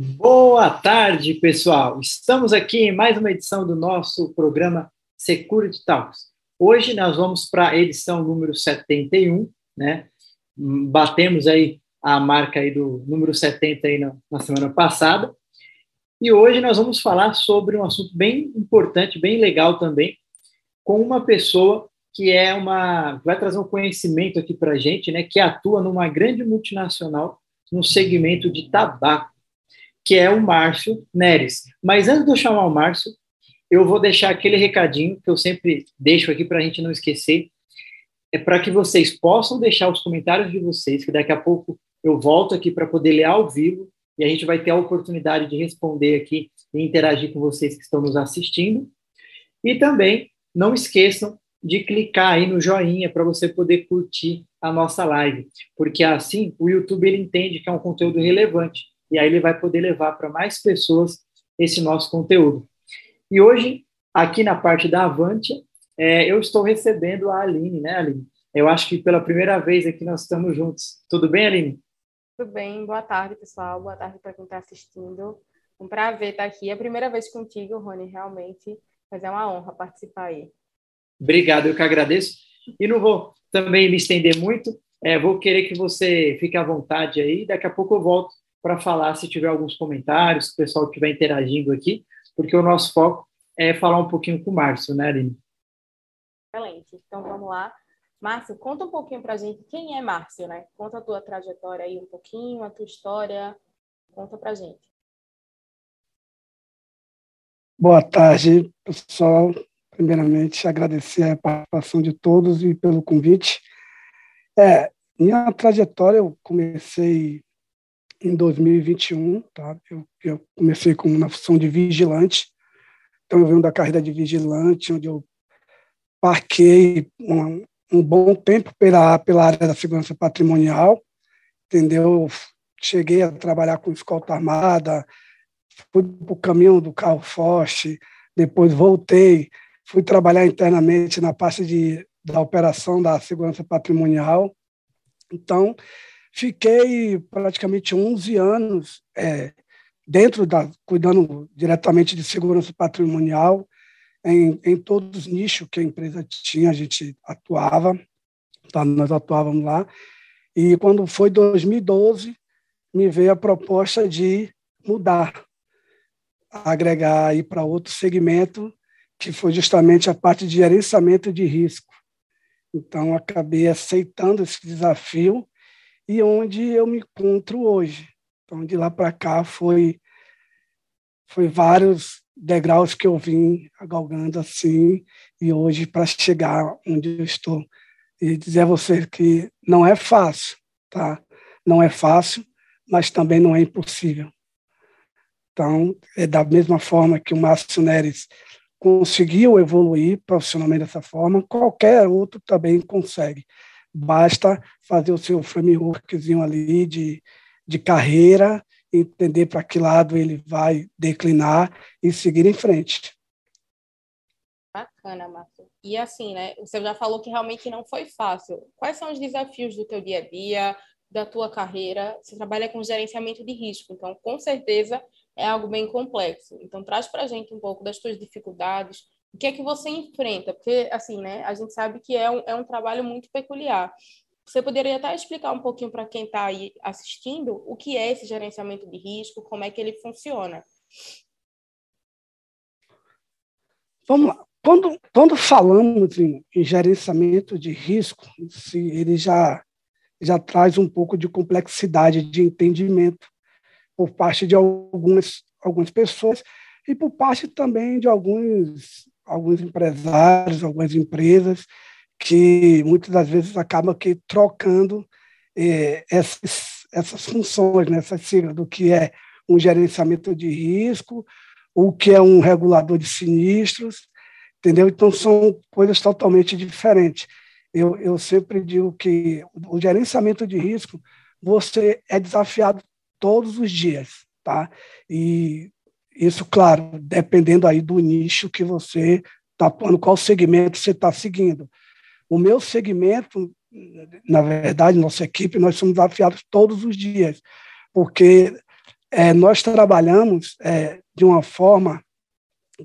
Boa tarde, pessoal. Estamos aqui em mais uma edição do nosso programa Security Talks. Hoje nós vamos para a edição número 71, né? Batemos aí a marca aí do número 70 aí na, na semana passada. E hoje nós vamos falar sobre um assunto bem importante, bem legal também, com uma pessoa que é uma vai trazer um conhecimento aqui para gente, né? Que atua numa grande multinacional no segmento de tabaco que é o Márcio Neres. Mas antes de eu chamar o Márcio, eu vou deixar aquele recadinho que eu sempre deixo aqui para a gente não esquecer. É para que vocês possam deixar os comentários de vocês, que daqui a pouco eu volto aqui para poder ler ao vivo e a gente vai ter a oportunidade de responder aqui e interagir com vocês que estão nos assistindo. E também não esqueçam de clicar aí no joinha para você poder curtir a nossa live, porque assim o YouTube ele entende que é um conteúdo relevante e aí ele vai poder levar para mais pessoas esse nosso conteúdo. E hoje, aqui na parte da Avante, é, eu estou recebendo a Aline, né, Aline? Eu acho que pela primeira vez aqui nós estamos juntos. Tudo bem, Aline? Tudo bem, boa tarde, pessoal. Boa tarde para quem está assistindo. Um prazer estar aqui. É a primeira vez contigo, Rony, realmente, mas é uma honra participar aí. Obrigado, eu que agradeço. E não vou também me estender muito, é, vou querer que você fique à vontade aí. Daqui a pouco eu volto para falar se tiver alguns comentários, se o pessoal estiver interagindo aqui, porque o nosso foco é falar um pouquinho com o Márcio, né, Aline? Excelente. Então vamos lá. Márcio, conta um pouquinho para a gente quem é Márcio, né? Conta a tua trajetória aí um pouquinho, a tua história. Conta para a gente. Boa tarde, pessoal. Primeiramente, agradecer a participação de todos e pelo convite. É, minha trajetória, eu comecei em 2021, tá? Eu, eu comecei com uma função de vigilante, então eu venho da carreira de vigilante, onde eu parquei um, um bom tempo pela, pela área da segurança patrimonial, entendeu? Cheguei a trabalhar com escolta armada, fui para o caminho do carro forte, depois voltei, fui trabalhar internamente na parte de, da operação da segurança patrimonial. Então, Fiquei praticamente 11 anos é, dentro da cuidando diretamente de segurança patrimonial em, em todos os nichos que a empresa tinha, a gente atuava, tá, nós atuávamos lá. E quando foi 2012, me veio a proposta de mudar, agregar aí para outro segmento, que foi justamente a parte de gerenciamento de risco. Então, acabei aceitando esse desafio e onde eu me encontro hoje. Então, de lá para cá foi foi vários degraus que eu vim galgando assim e hoje para chegar onde eu estou e dizer a você que não é fácil, tá? Não é fácil, mas também não é impossível. Então, é da mesma forma que o Márcio Neres conseguiu evoluir profissionalmente dessa forma, qualquer outro também consegue. Basta fazer o seu frameworkzinho ali de, de carreira, entender para que lado ele vai declinar e seguir em frente. Bacana, Márcio. E assim, né? Você já falou que realmente não foi fácil. Quais são os desafios do teu dia a dia, da tua carreira? Você trabalha com gerenciamento de risco, então com certeza é algo bem complexo. Então traz para gente um pouco das tuas dificuldades, o que é que você enfrenta? Porque, assim, né, a gente sabe que é um, é um trabalho muito peculiar. Você poderia até explicar um pouquinho para quem está aí assistindo o que é esse gerenciamento de risco, como é que ele funciona? Vamos lá. Quando, quando falamos em, em gerenciamento de risco, ele já, já traz um pouco de complexidade de entendimento por parte de algumas, algumas pessoas e por parte também de alguns alguns empresários, algumas empresas que muitas das vezes acabam aqui trocando é, essas, essas funções, né, essas do que é um gerenciamento de risco, o que é um regulador de sinistros, entendeu? Então são coisas totalmente diferentes. Eu, eu sempre digo que o gerenciamento de risco você é desafiado todos os dias, tá? E isso, claro, dependendo aí do nicho que você está atuando, qual segmento você está seguindo. O meu segmento, na verdade, nossa equipe, nós somos desafiados todos os dias, porque é, nós trabalhamos é, de uma forma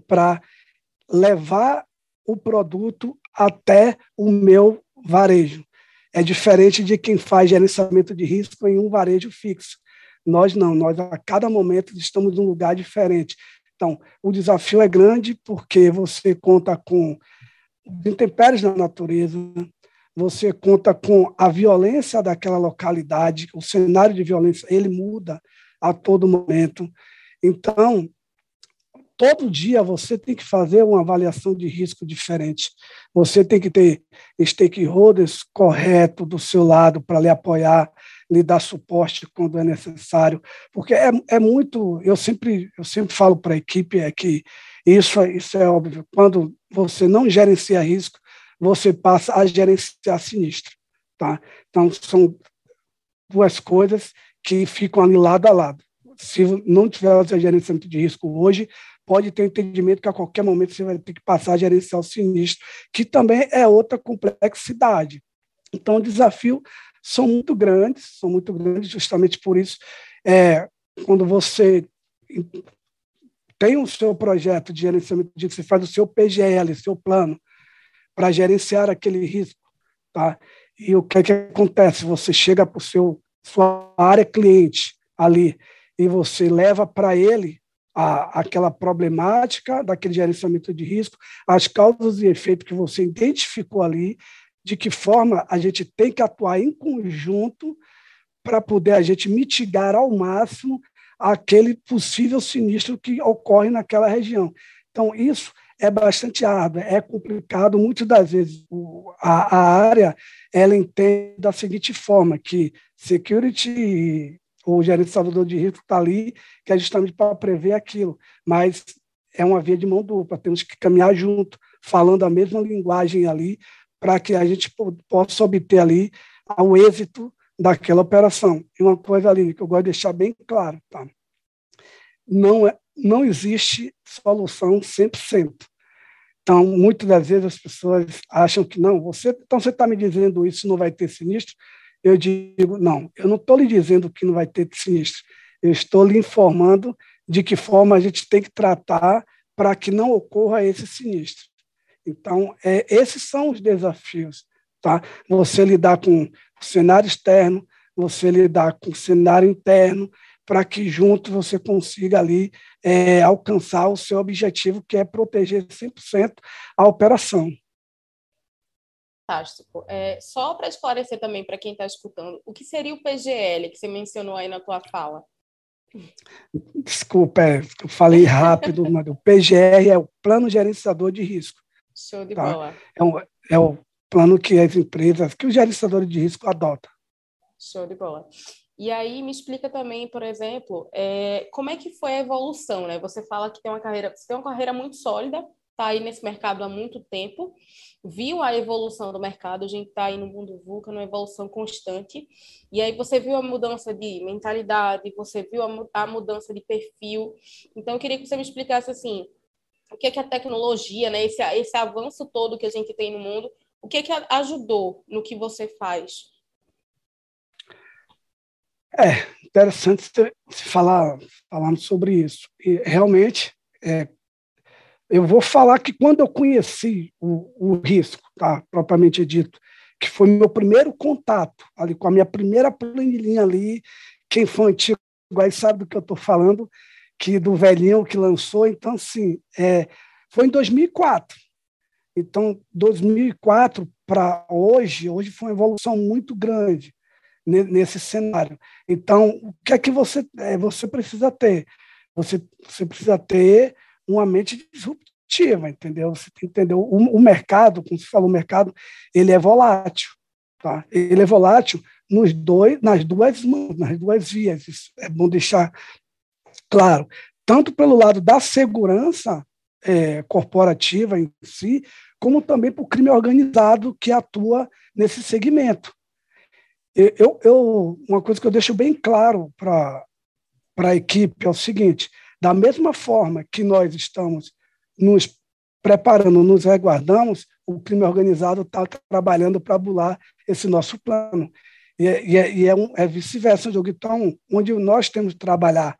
para levar o produto até o meu varejo. É diferente de quem faz gerenciamento de risco em um varejo fixo. Nós não, nós a cada momento estamos em um lugar diferente. Então, o desafio é grande porque você conta com intempéries na natureza, você conta com a violência daquela localidade, o cenário de violência, ele muda a todo momento. Então, todo dia você tem que fazer uma avaliação de risco diferente. Você tem que ter stakeholders correto do seu lado para lhe apoiar, lhe dar suporte quando é necessário, porque é, é muito. Eu sempre eu sempre falo para a equipe é que isso isso é óbvio. Quando você não gerencia risco, você passa a gerenciar sinistro, tá? Então são duas coisas que ficam ali lado a lado. Se não tiver gerenciamento de risco hoje, pode ter entendimento que a qualquer momento você vai ter que passar a gerenciar o sinistro, que também é outra complexidade. Então, o desafio são muito grandes, são muito grandes, justamente por isso, é, quando você tem o seu projeto de gerenciamento de você faz o seu PGL, seu plano, para gerenciar aquele risco, tá? E o que, é que acontece? Você chega para o seu sua área cliente ali e você leva para ele a, aquela problemática daquele gerenciamento de risco, as causas e efeitos que você identificou ali, de que forma a gente tem que atuar em conjunto para poder a gente mitigar ao máximo aquele possível sinistro que ocorre naquela região. Então, isso é bastante árduo, é complicado. Muitas das vezes a, a área ela entende da seguinte forma, que security o gerente salvador de risco está ali, que é justamente para prever aquilo. Mas é uma via de mão dupla, temos que caminhar junto, falando a mesma linguagem ali, para que a gente possa obter ali o êxito daquela operação. E uma coisa ali que eu gosto de deixar bem claro, tá? Não, é, não existe solução 100%. Então, muitas das vezes as pessoas acham que não, você, então você está me dizendo isso não vai ter sinistro, eu digo, não, eu não estou lhe dizendo que não vai ter sinistro, eu estou lhe informando de que forma a gente tem que tratar para que não ocorra esse sinistro. Então, é, esses são os desafios. Tá? Você lidar com o cenário externo, você lidar com o cenário interno, para que junto você consiga ali é, alcançar o seu objetivo, que é proteger 100% a operação. Fantástico. É, só para esclarecer também para quem está escutando, o que seria o PGL que você mencionou aí na tua fala? Desculpa, é, eu falei rápido, mas o PGR é o Plano Gerenciador de Risco. Show de tá? bola. É, um, é o plano que as empresas, que os gerenciadores de risco adotam. Show de bola. E aí me explica também, por exemplo, é, como é que foi a evolução, né? Você fala que tem uma carreira, você tem uma carreira muito sólida, está aí nesse mercado há muito tempo, viu a evolução do mercado, a gente está aí no mundo VUCA, numa evolução constante, e aí você viu a mudança de mentalidade, você viu a, mudança de perfil. Então, eu queria que você me explicasse assim, o que é que a tecnologia, né, esse, esse avanço todo que a gente tem no mundo, o que é que ajudou no que você faz? É interessante você falar falando sobre isso. E realmente é, eu vou falar que quando eu conheci o, o risco, tá, propriamente dito, que foi meu primeiro contato ali com a minha primeira planilhinha ali, quem foi antigo aí sabe do que eu estou falando, que do velhinho que lançou, então assim, é, foi em 2004. Então, 2004 para hoje, hoje foi uma evolução muito grande nesse cenário. Então, o que é que você é, você precisa ter? Você, você precisa ter uma mente disruptiva, entendeu? Você entender o, o mercado, como você falou, o mercado ele é volátil, tá? Ele é volátil nos dois, nas duas mãos, nas duas vias. Isso é bom deixar claro, tanto pelo lado da segurança é, corporativa em si, como também para o crime organizado que atua nesse segmento. Eu, eu, uma coisa que eu deixo bem claro para a equipe é o seguinte: da mesma forma que nós estamos nos preparando, nos reguardamos, o crime organizado está trabalhando para bular esse nosso plano. E, é, e é, e é, um, é vice-versa, Então, onde nós temos que trabalhar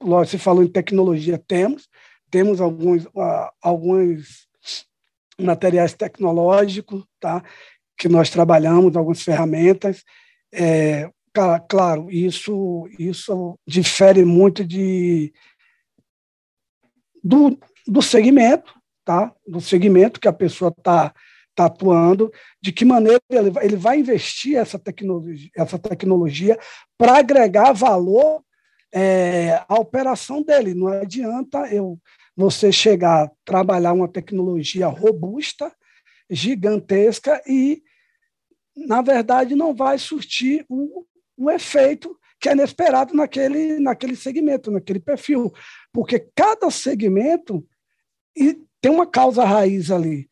você falou em tecnologia, temos, temos alguns, uh, alguns materiais tecnológicos, tá? que nós trabalhamos, algumas ferramentas. É, claro, isso, isso difere muito de, do, do segmento, tá? do segmento que a pessoa está tá atuando, de que maneira ele vai, ele vai investir essa tecnologia, essa tecnologia para agregar valor é, à operação dele. Não adianta eu você chegar, trabalhar uma tecnologia robusta, gigantesca e, na verdade, não vai surtir o, o efeito que é inesperado naquele, naquele segmento, naquele perfil. Porque cada segmento tem uma causa raiz ali.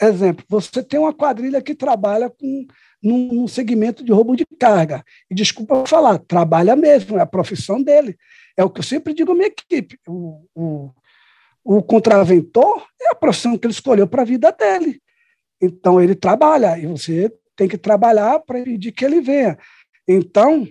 Exemplo, você tem uma quadrilha que trabalha com num, num segmento de roubo de carga. E desculpa falar, trabalha mesmo, é a profissão dele. É o que eu sempre digo à minha equipe. O, o, o contraventor é a profissão que ele escolheu para a vida dele. Então, ele trabalha, e você tem que trabalhar para impedir que ele venha. Então,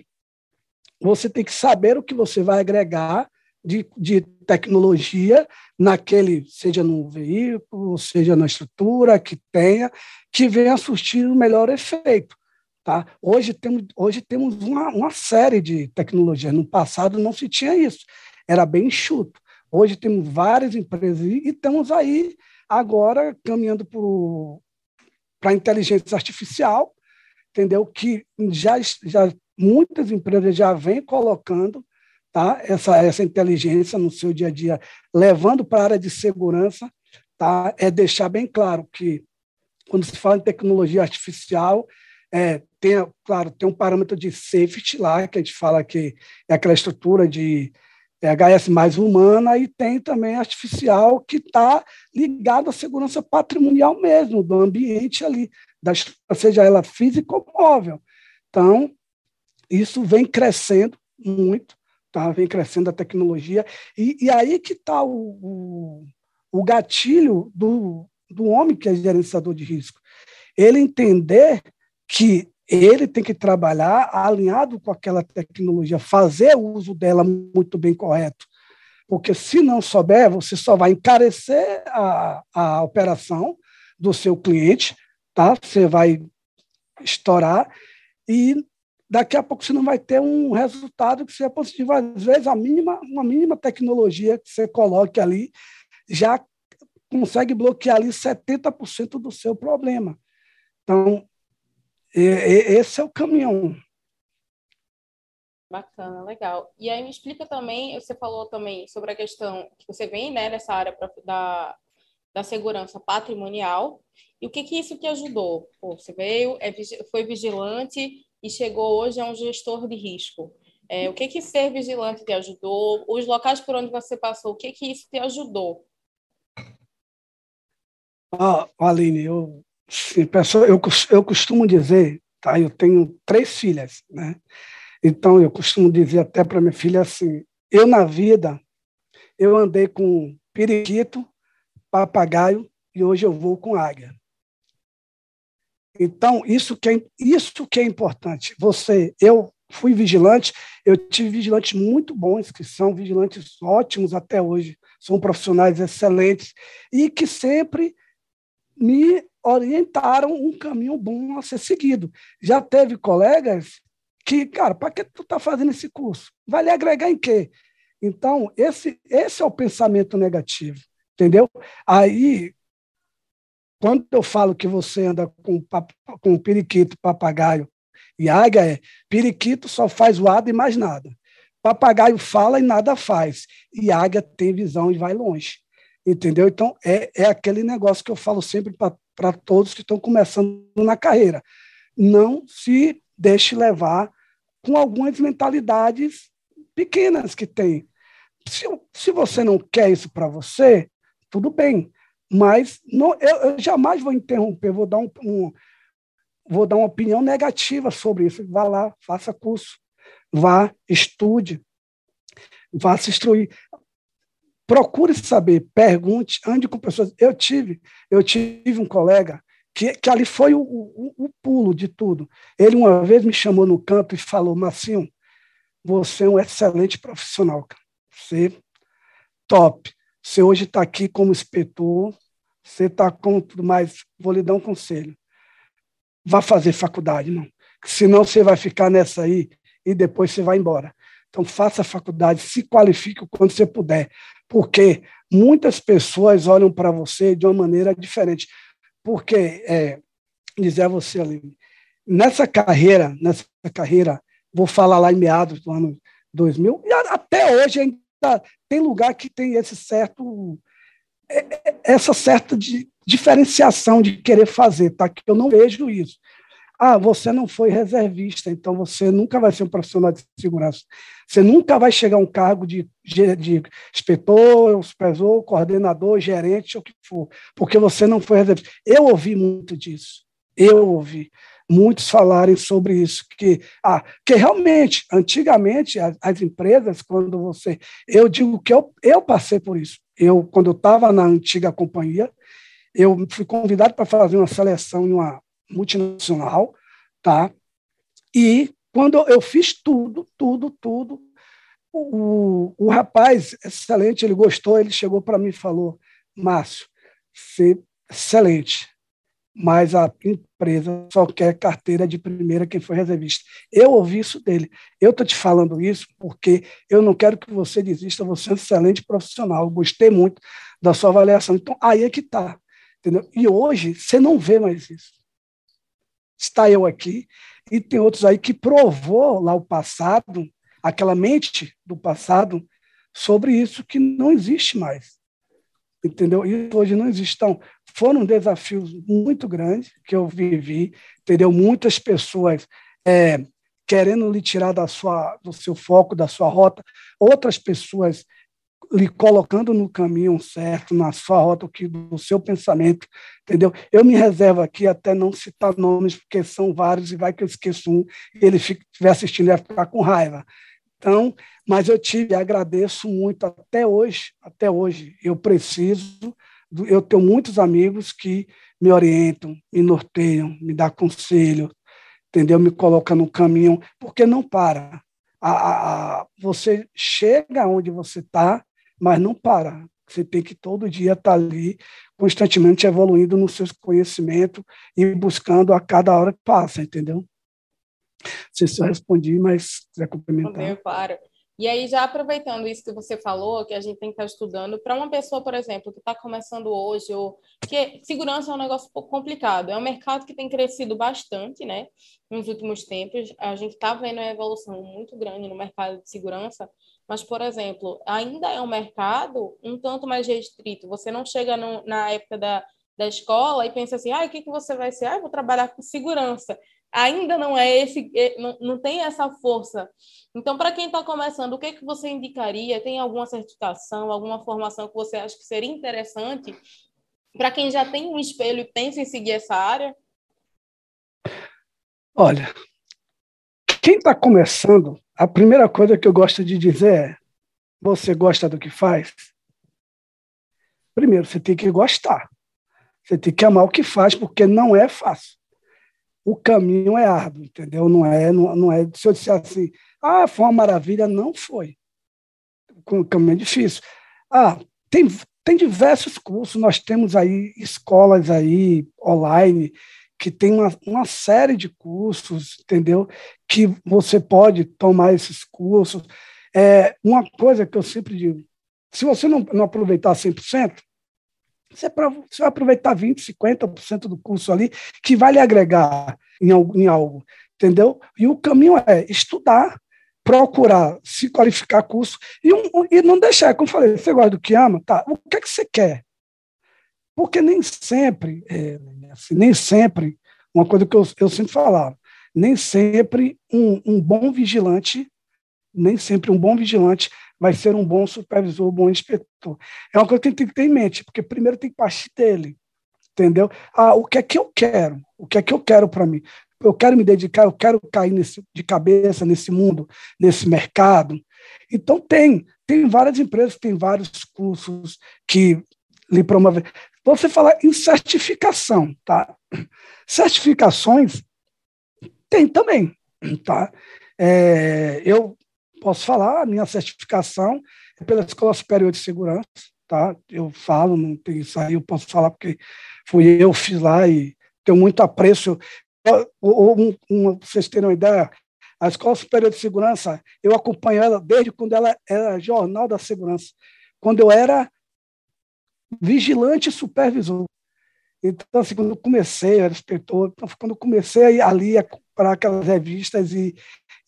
você tem que saber o que você vai agregar de, de tecnologia naquele, seja no veículo, seja na estrutura que tenha, que venha surtir o melhor efeito. Tá? Hoje temos, hoje temos uma, uma série de tecnologias. No passado não se tinha isso. Era bem enxuto. Hoje temos várias empresas e estamos aí agora caminhando para a inteligência artificial, entendeu? Que já, já muitas empresas já vêm colocando tá? essa, essa inteligência no seu dia a dia, levando para a área de segurança, tá? é deixar bem claro que, quando se fala em tecnologia artificial, é, tem, claro, tem um parâmetro de safety lá, que a gente fala que é aquela estrutura de HS mais humana e tem também artificial que está ligado à segurança patrimonial mesmo, do ambiente ali, da, seja ela física ou móvel. Então, isso vem crescendo muito, tá? vem crescendo a tecnologia, e, e aí que está o, o, o gatilho do, do homem que é gerenciador de risco. Ele entender que ele tem que trabalhar alinhado com aquela tecnologia, fazer uso dela muito bem correto. Porque se não souber, você só vai encarecer a, a operação do seu cliente, tá? Você vai estourar e daqui a pouco você não vai ter um resultado que seja positivo. Às vezes, a mínima, uma mínima tecnologia que você coloque ali já consegue bloquear ali 70% do seu problema. Então, esse é o caminhão. Bacana, legal. E aí me explica também, você falou também sobre a questão que você vem né, nessa área pra, da, da segurança patrimonial. E o que que isso te ajudou? Pô, você veio, é, foi vigilante e chegou hoje a um gestor de risco. É, o que que ser vigilante te ajudou? Os locais por onde você passou, o que que isso te ajudou? Ah, Aline, eu Sim, pessoal, eu, eu costumo dizer, tá? Eu tenho três filhas, né? Então eu costumo dizer até para minha filha assim: eu na vida eu andei com periquito, papagaio e hoje eu vou com águia. Então isso que é, isso que é importante. Você, eu fui vigilante, eu tive vigilantes muito bons que são vigilantes ótimos até hoje, são profissionais excelentes e que sempre me orientaram um caminho bom a ser seguido. Já teve colegas que, cara, para que tu está fazendo esse curso? Vai lhe agregar em quê? Então, esse, esse é o pensamento negativo, entendeu? Aí, quando eu falo que você anda com, com periquito, papagaio e águia, é periquito só faz voado e mais nada. Papagaio fala e nada faz. E águia tem visão e vai longe. Entendeu? Então, é, é aquele negócio que eu falo sempre para todos que estão começando na carreira. Não se deixe levar com algumas mentalidades pequenas que tem. Se, se você não quer isso para você, tudo bem. Mas não, eu, eu, jamais vou interromper, vou dar, um, um, vou dar uma opinião negativa sobre isso. Vá lá, faça curso, vá, estude, vá se instruir procure saber, pergunte, ande com pessoas. Eu tive, eu tive um colega que, que ali foi o, o, o pulo de tudo. Ele uma vez me chamou no canto e falou, Massinho, você é um excelente profissional. Você, top. Você hoje está aqui como inspetor, você está com tudo mais, vou lhe dar um conselho. Vá fazer faculdade, não. Senão você vai ficar nessa aí e depois você vai embora. Então, faça faculdade, se qualifique quando você puder, porque muitas pessoas olham para você de uma maneira diferente. Porque, é, dizer a você ali, nessa carreira, nessa carreira, vou falar lá em meados do ano 2000, e até hoje ainda tem lugar que tem esse certo é, é, essa certa diferenciação de querer fazer, tá? Que eu não vejo isso. Ah, você não foi reservista, então você nunca vai ser um profissional de segurança. Você nunca vai chegar a um cargo de, de inspetor, supervisor, coordenador, gerente, o que for, porque você não foi reservista. Eu ouvi muito disso. Eu ouvi muitos falarem sobre isso, que, ah, que realmente, antigamente, as, as empresas, quando você. Eu digo que eu, eu passei por isso. Eu, quando eu estava na antiga companhia, eu fui convidado para fazer uma seleção em uma multinacional, tá? E quando eu fiz tudo, tudo, tudo, o, o rapaz, excelente, ele gostou, ele chegou para mim e falou: Márcio, você, excelente, mas a empresa só quer carteira de primeira quem foi reservista. Eu ouvi isso dele. Eu estou te falando isso porque eu não quero que você desista, você é um excelente profissional. Eu gostei muito da sua avaliação. Então, aí é que está. E hoje você não vê mais isso. Está eu aqui e tem outros aí que provou lá o passado, aquela mente do passado, sobre isso que não existe mais. Entendeu? E hoje não existe. Então, foram desafios muito grandes que eu vivi, entendeu? Muitas pessoas é, querendo lhe tirar da sua, do seu foco, da sua rota, outras pessoas lhe colocando no caminho certo, na sua rota, que do seu pensamento, entendeu? Eu me reservo aqui até não citar nomes, porque são vários e vai que eu esqueço um, e ele estiver assistindo vai ficar com raiva. Então, mas eu tive, agradeço muito até hoje, até hoje, eu preciso eu tenho muitos amigos que me orientam, me norteiam, me dão conselho, entendeu? Me colocam no caminho, porque não para. A, a, a você chega onde você está, mas não para. Você tem que todo dia estar tá ali, constantemente evoluindo no seu conhecimento e buscando a cada hora que passa, entendeu? Não sei se eu respondi, mas quiser complementar. Respondeu, claro. E aí, já aproveitando isso que você falou, que a gente tem que estar estudando, para uma pessoa, por exemplo, que está começando hoje, ou que segurança é um negócio um pouco complicado, é um mercado que tem crescido bastante, né, nos últimos tempos. A gente está vendo uma evolução muito grande no mercado de segurança, mas, por exemplo, ainda é um mercado um tanto mais restrito. Você não chega no, na época da, da escola e pensa assim, ah, o que, que você vai ser? Ah, vou trabalhar com segurança ainda não é esse, é, não, tem essa força. Então, para quem está começando, o que, que você indicaria? Tem alguma certificação, alguma formação que você acha que seria interessante para quem já tem um espelho e pensa em seguir essa área? Olha, quem está começando, a primeira coisa que eu gosto de dizer é: você gosta do que faz? Primeiro, você tem que gostar. Você tem que amar o que faz, porque não é fácil o caminho é árduo, entendeu? Não é, não, não é. Se eu disser assim, ah, foi uma maravilha, não foi. O caminho é difícil. Ah, tem, tem diversos cursos, nós temos aí escolas aí online que tem uma, uma série de cursos, entendeu? Que você pode tomar esses cursos. É, uma coisa que eu sempre digo, se você não, não aproveitar 100%, você, vai aproveitar 20%, 50% do curso ali, que vai lhe agregar em algo, em algo, entendeu? E o caminho é estudar, procurar se qualificar curso e, um, e não deixar, como falei, você gosta do que ama, tá? O que é que você quer? Porque nem sempre, é, assim, nem sempre, uma coisa que eu, eu sempre falava, nem sempre um, um bom vigilante, nem sempre um bom vigilante vai ser um bom supervisor, um bom inspetor. É uma coisa que tem que ter em mente, porque primeiro tem que partir dele, entendeu? Ah, o que é que eu quero? O que é que eu quero para mim? Eu quero me dedicar, eu quero cair nesse, de cabeça nesse mundo, nesse mercado. Então tem, tem várias empresas, tem vários cursos que lhe promovem. Você falar em certificação, tá? Certificações tem também, tá? É, eu posso falar, a minha certificação é pela Escola Superior de Segurança, tá? Eu falo, não tem isso aí, eu posso falar porque fui eu, fiz lá e tenho muito apreço. Um, um, vocês terem uma ideia, a Escola Superior de Segurança, eu acompanho ela desde quando ela era Jornal da Segurança, quando eu era vigilante e supervisor. Então, assim, quando eu comecei, eu era inspetor, então, quando eu comecei ali a comprar aquelas revistas e,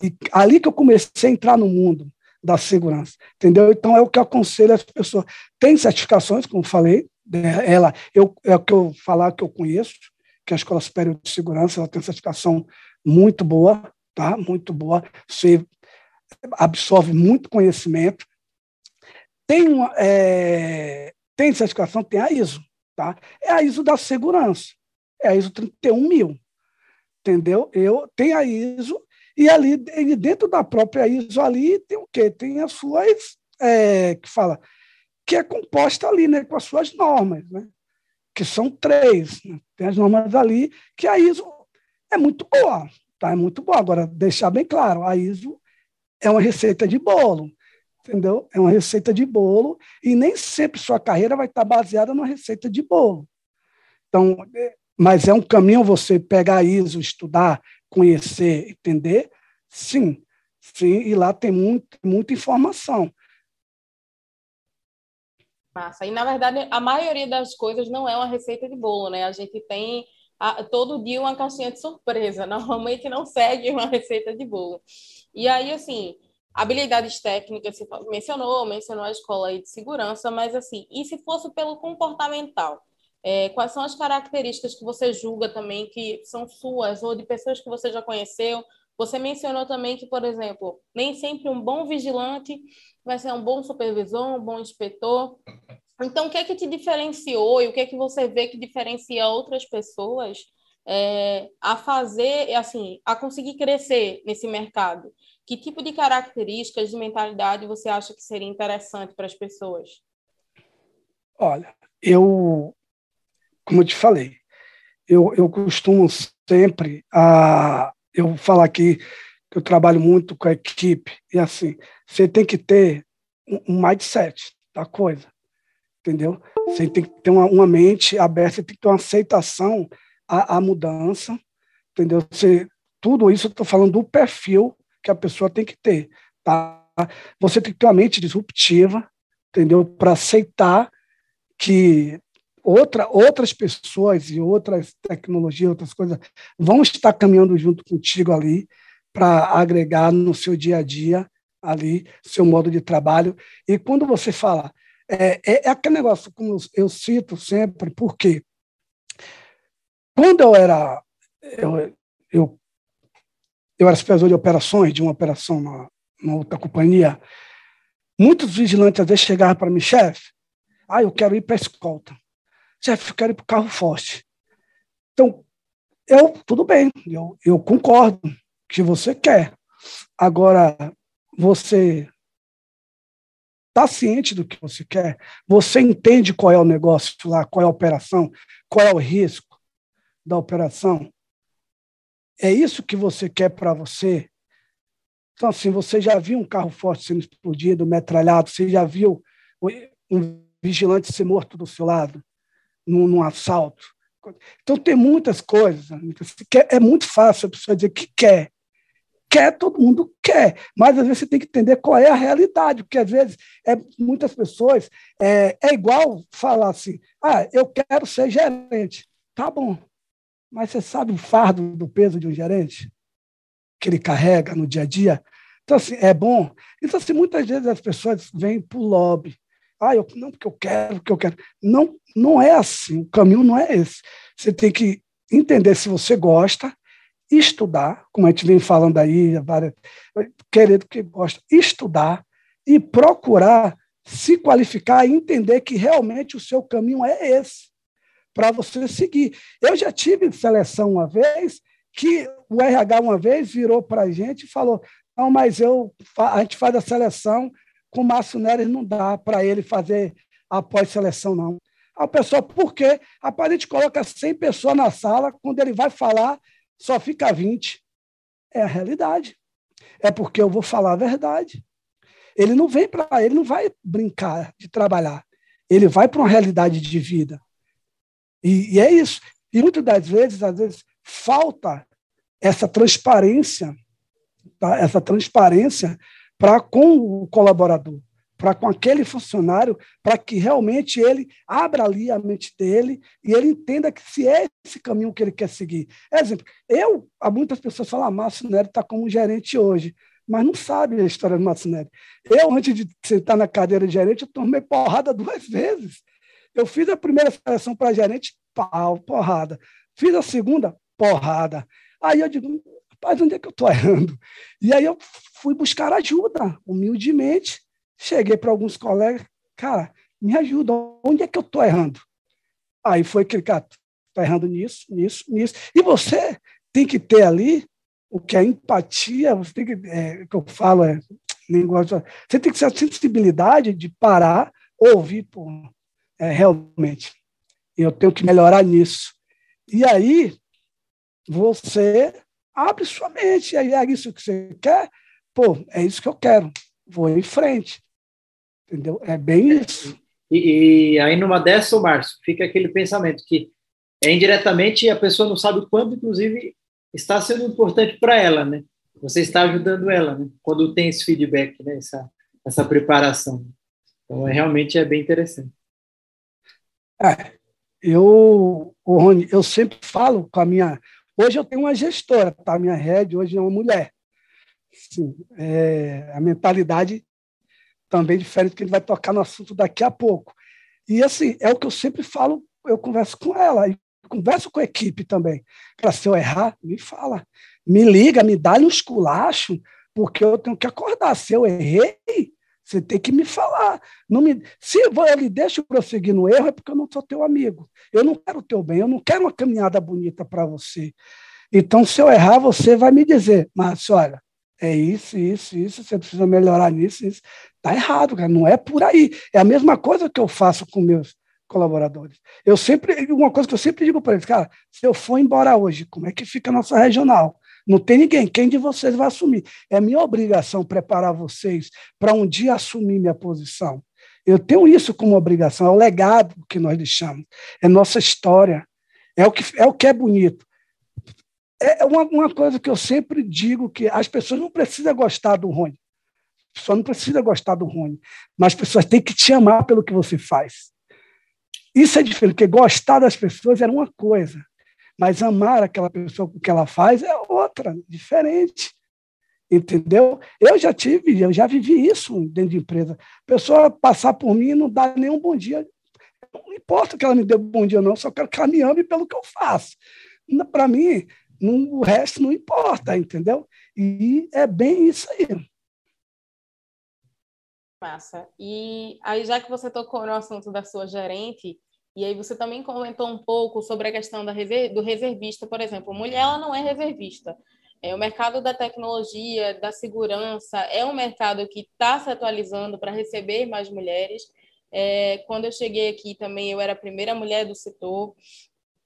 e ali que eu comecei a entrar no mundo da segurança, entendeu? Então, é o que eu aconselho as pessoas. Tem certificações, como falei, né? ela, eu, é o que eu falar que eu conheço, que é a Escola Superior de Segurança, ela tem certificação muito boa, tá? Muito boa. Você absorve muito conhecimento. Tem, uma, é, tem certificação, tem a ISO, tá? É a ISO da segurança, é a ISO 31000, entendeu? Eu tenho a ISO e ali dentro da própria ISO ali tem o quê? Tem as suas é, que fala que é composta ali, né, com as suas normas, né? Que são três, né? tem as normas ali que a ISO é muito boa, tá? É muito boa. Agora deixar bem claro, a ISO é uma receita de bolo entendeu? É uma receita de bolo e nem sempre sua carreira vai estar baseada numa receita de bolo. Então, é, mas é um caminho você pegar ISO, estudar, conhecer, entender? Sim, sim, e lá tem muito, muita informação. Massa. E, na verdade, a maioria das coisas não é uma receita de bolo, né? A gente tem a, todo dia uma caixinha de surpresa. Normalmente não segue uma receita de bolo. E aí, assim, habilidades técnicas, você mencionou, mencionou a escola de segurança, mas assim, e se fosse pelo comportamental? É, quais são as características que você julga também que são suas ou de pessoas que você já conheceu? Você mencionou também que, por exemplo, nem sempre um bom vigilante vai ser um bom supervisor, um bom inspetor. Então, o que é que te diferenciou e o que é que você vê que diferencia outras pessoas é, a fazer, assim, a conseguir crescer nesse mercado? Que tipo de características de mentalidade você acha que seria interessante para as pessoas? Olha, eu, como eu te falei, eu, eu costumo sempre a eu falar aqui que eu trabalho muito com a equipe e assim você tem que ter um mindset da coisa, entendeu? Você tem que ter uma, uma mente aberta, você tem que ter uma aceitação à, à mudança, entendeu? Você, tudo isso eu estou falando do perfil que a pessoa tem que ter. Tá? Você tem que ter uma mente disruptiva, entendeu? Para aceitar que outra, outras pessoas e outras tecnologias, outras coisas vão estar caminhando junto contigo ali para agregar no seu dia a dia ali, seu modo de trabalho. E quando você fala, é, é, é aquele negócio, como eu cito sempre, porque quando eu era, eu, eu eu era supervisor de operações de uma operação na, na outra companhia, muitos vigilantes às vezes chegavam para mim, chefe, ah, eu quero ir para a escolta. Quero ir para o carro forte. Então, eu, tudo bem, eu, eu concordo que você quer. Agora, você está ciente do que você quer? Você entende qual é o negócio lá, qual é a operação, qual é o risco da operação? É isso que você quer para você? Então, assim, você já viu um carro forte sendo explodido, metralhado? Você já viu um vigilante ser morto do seu lado num, num assalto? Então, tem muitas coisas. É muito fácil a pessoa dizer que quer. Quer, todo mundo quer. Mas, às vezes, você tem que entender qual é a realidade. Porque, às vezes, é, muitas pessoas... É, é igual falar assim, ah, eu quero ser gerente. Tá bom. Mas você sabe o fardo do peso de um gerente que ele carrega no dia a dia? Então, assim, é bom. Então, assim, muitas vezes as pessoas vêm para o lobby. Ah, eu, não, porque eu quero, porque eu quero. Não, não é assim. O caminho não é esse. Você tem que entender se você gosta, estudar, como a gente vem falando aí, várias, querido que gosta, estudar e procurar se qualificar e entender que realmente o seu caminho é esse para você seguir. Eu já tive seleção uma vez que o RH uma vez virou para a gente e falou: não, mas eu, a gente faz a seleção com o Márcio Neres, não dá para ele fazer após seleção, não. Aí o pessoal, por quê? Rapaz, a gente coloca 100 pessoas na sala, quando ele vai falar, só fica 20. É a realidade. É porque eu vou falar a verdade. ele não vem para, ele não vai brincar de trabalhar. Ele vai para uma realidade de vida. E, e, é isso. E muitas das vezes, às vezes, falta essa transparência, tá? essa transparência para com o colaborador para com aquele funcionário, para que realmente ele abra ali a mente dele e ele entenda que se é esse caminho que ele quer seguir. Exemplo, eu, há muitas pessoas falam, ah, Márcio Nery está como gerente hoje, mas não sabe a história do Márcio Nery. Eu, antes de sentar na cadeira de gerente, eu tomei porrada duas vezes. Eu fiz a primeira seleção para gerente, pau, porrada. Fiz a segunda, porrada. Aí eu digo, rapaz, onde é que eu estou errando? E aí eu fui buscar ajuda, humildemente, Cheguei para alguns colegas, cara, me ajuda, onde é que eu estou errando? Aí foi cara, está errando nisso, nisso, nisso. E você tem que ter ali o que é empatia, você tem que, é, que eu falo, é linguagem, você tem que ter a sensibilidade de parar, ouvir, pô, é, realmente, eu tenho que melhorar nisso. E aí, você abre sua mente, aí é isso que você quer, pô, é isso que eu quero, vou em frente. Entendeu? É bem isso. E, e aí, numa dessa, Márcio, fica aquele pensamento que é indiretamente a pessoa não sabe quando, inclusive, está sendo importante para ela, né? Você está ajudando ela, né? Quando tem esse feedback, né? Essa, essa preparação. Então, é, realmente é bem interessante. É, eu, o Rony, eu sempre falo com a minha. Hoje eu tenho uma gestora, tá? A minha rede hoje é uma mulher. Sim, é, a mentalidade também diferente, que gente vai tocar no assunto daqui a pouco. E assim, é o que eu sempre falo, eu converso com ela, e converso com a equipe também. Para se eu errar, me fala. Me liga, me dá um esculacho, porque eu tenho que acordar. Se eu errei, você tem que me falar. Não me... Se ele deixa eu prosseguir no erro, é porque eu não sou teu amigo. Eu não quero o teu bem, eu não quero uma caminhada bonita para você. Então, se eu errar, você vai me dizer, Márcio, olha, é isso, isso, isso, você precisa melhorar nisso, isso. Está errado, cara, não é por aí. É a mesma coisa que eu faço com meus colaboradores. Eu sempre, uma coisa que eu sempre digo para eles, cara, se eu for embora hoje, como é que fica a nossa regional? Não tem ninguém, quem de vocês vai assumir? É minha obrigação preparar vocês para um dia assumir minha posição. Eu tenho isso como obrigação, é o legado que nós deixamos, é nossa história, é o que é, o que é bonito. É uma, uma coisa que eu sempre digo que as pessoas não precisam gostar do Rony. A pessoa não precisa gostar do Rony, mas as pessoas têm que te amar pelo que você faz. Isso é diferente, porque gostar das pessoas era uma coisa, mas amar aquela pessoa com que ela faz é outra, diferente. Entendeu? Eu já tive, eu já vivi isso dentro de empresa. A pessoa passar por mim e não dar nenhum bom dia. Não importa que ela me dê bom dia, não, só quero que ela me ame pelo que eu faço. Para mim, não, o resto não importa, entendeu? E é bem isso aí. Massa. E aí, já que você tocou no assunto da sua gerente, e aí você também comentou um pouco sobre a questão da reser do reservista, por exemplo. Mulher, ela não é reservista. É, o mercado da tecnologia, da segurança, é um mercado que está se atualizando para receber mais mulheres. É, quando eu cheguei aqui também, eu era a primeira mulher do setor.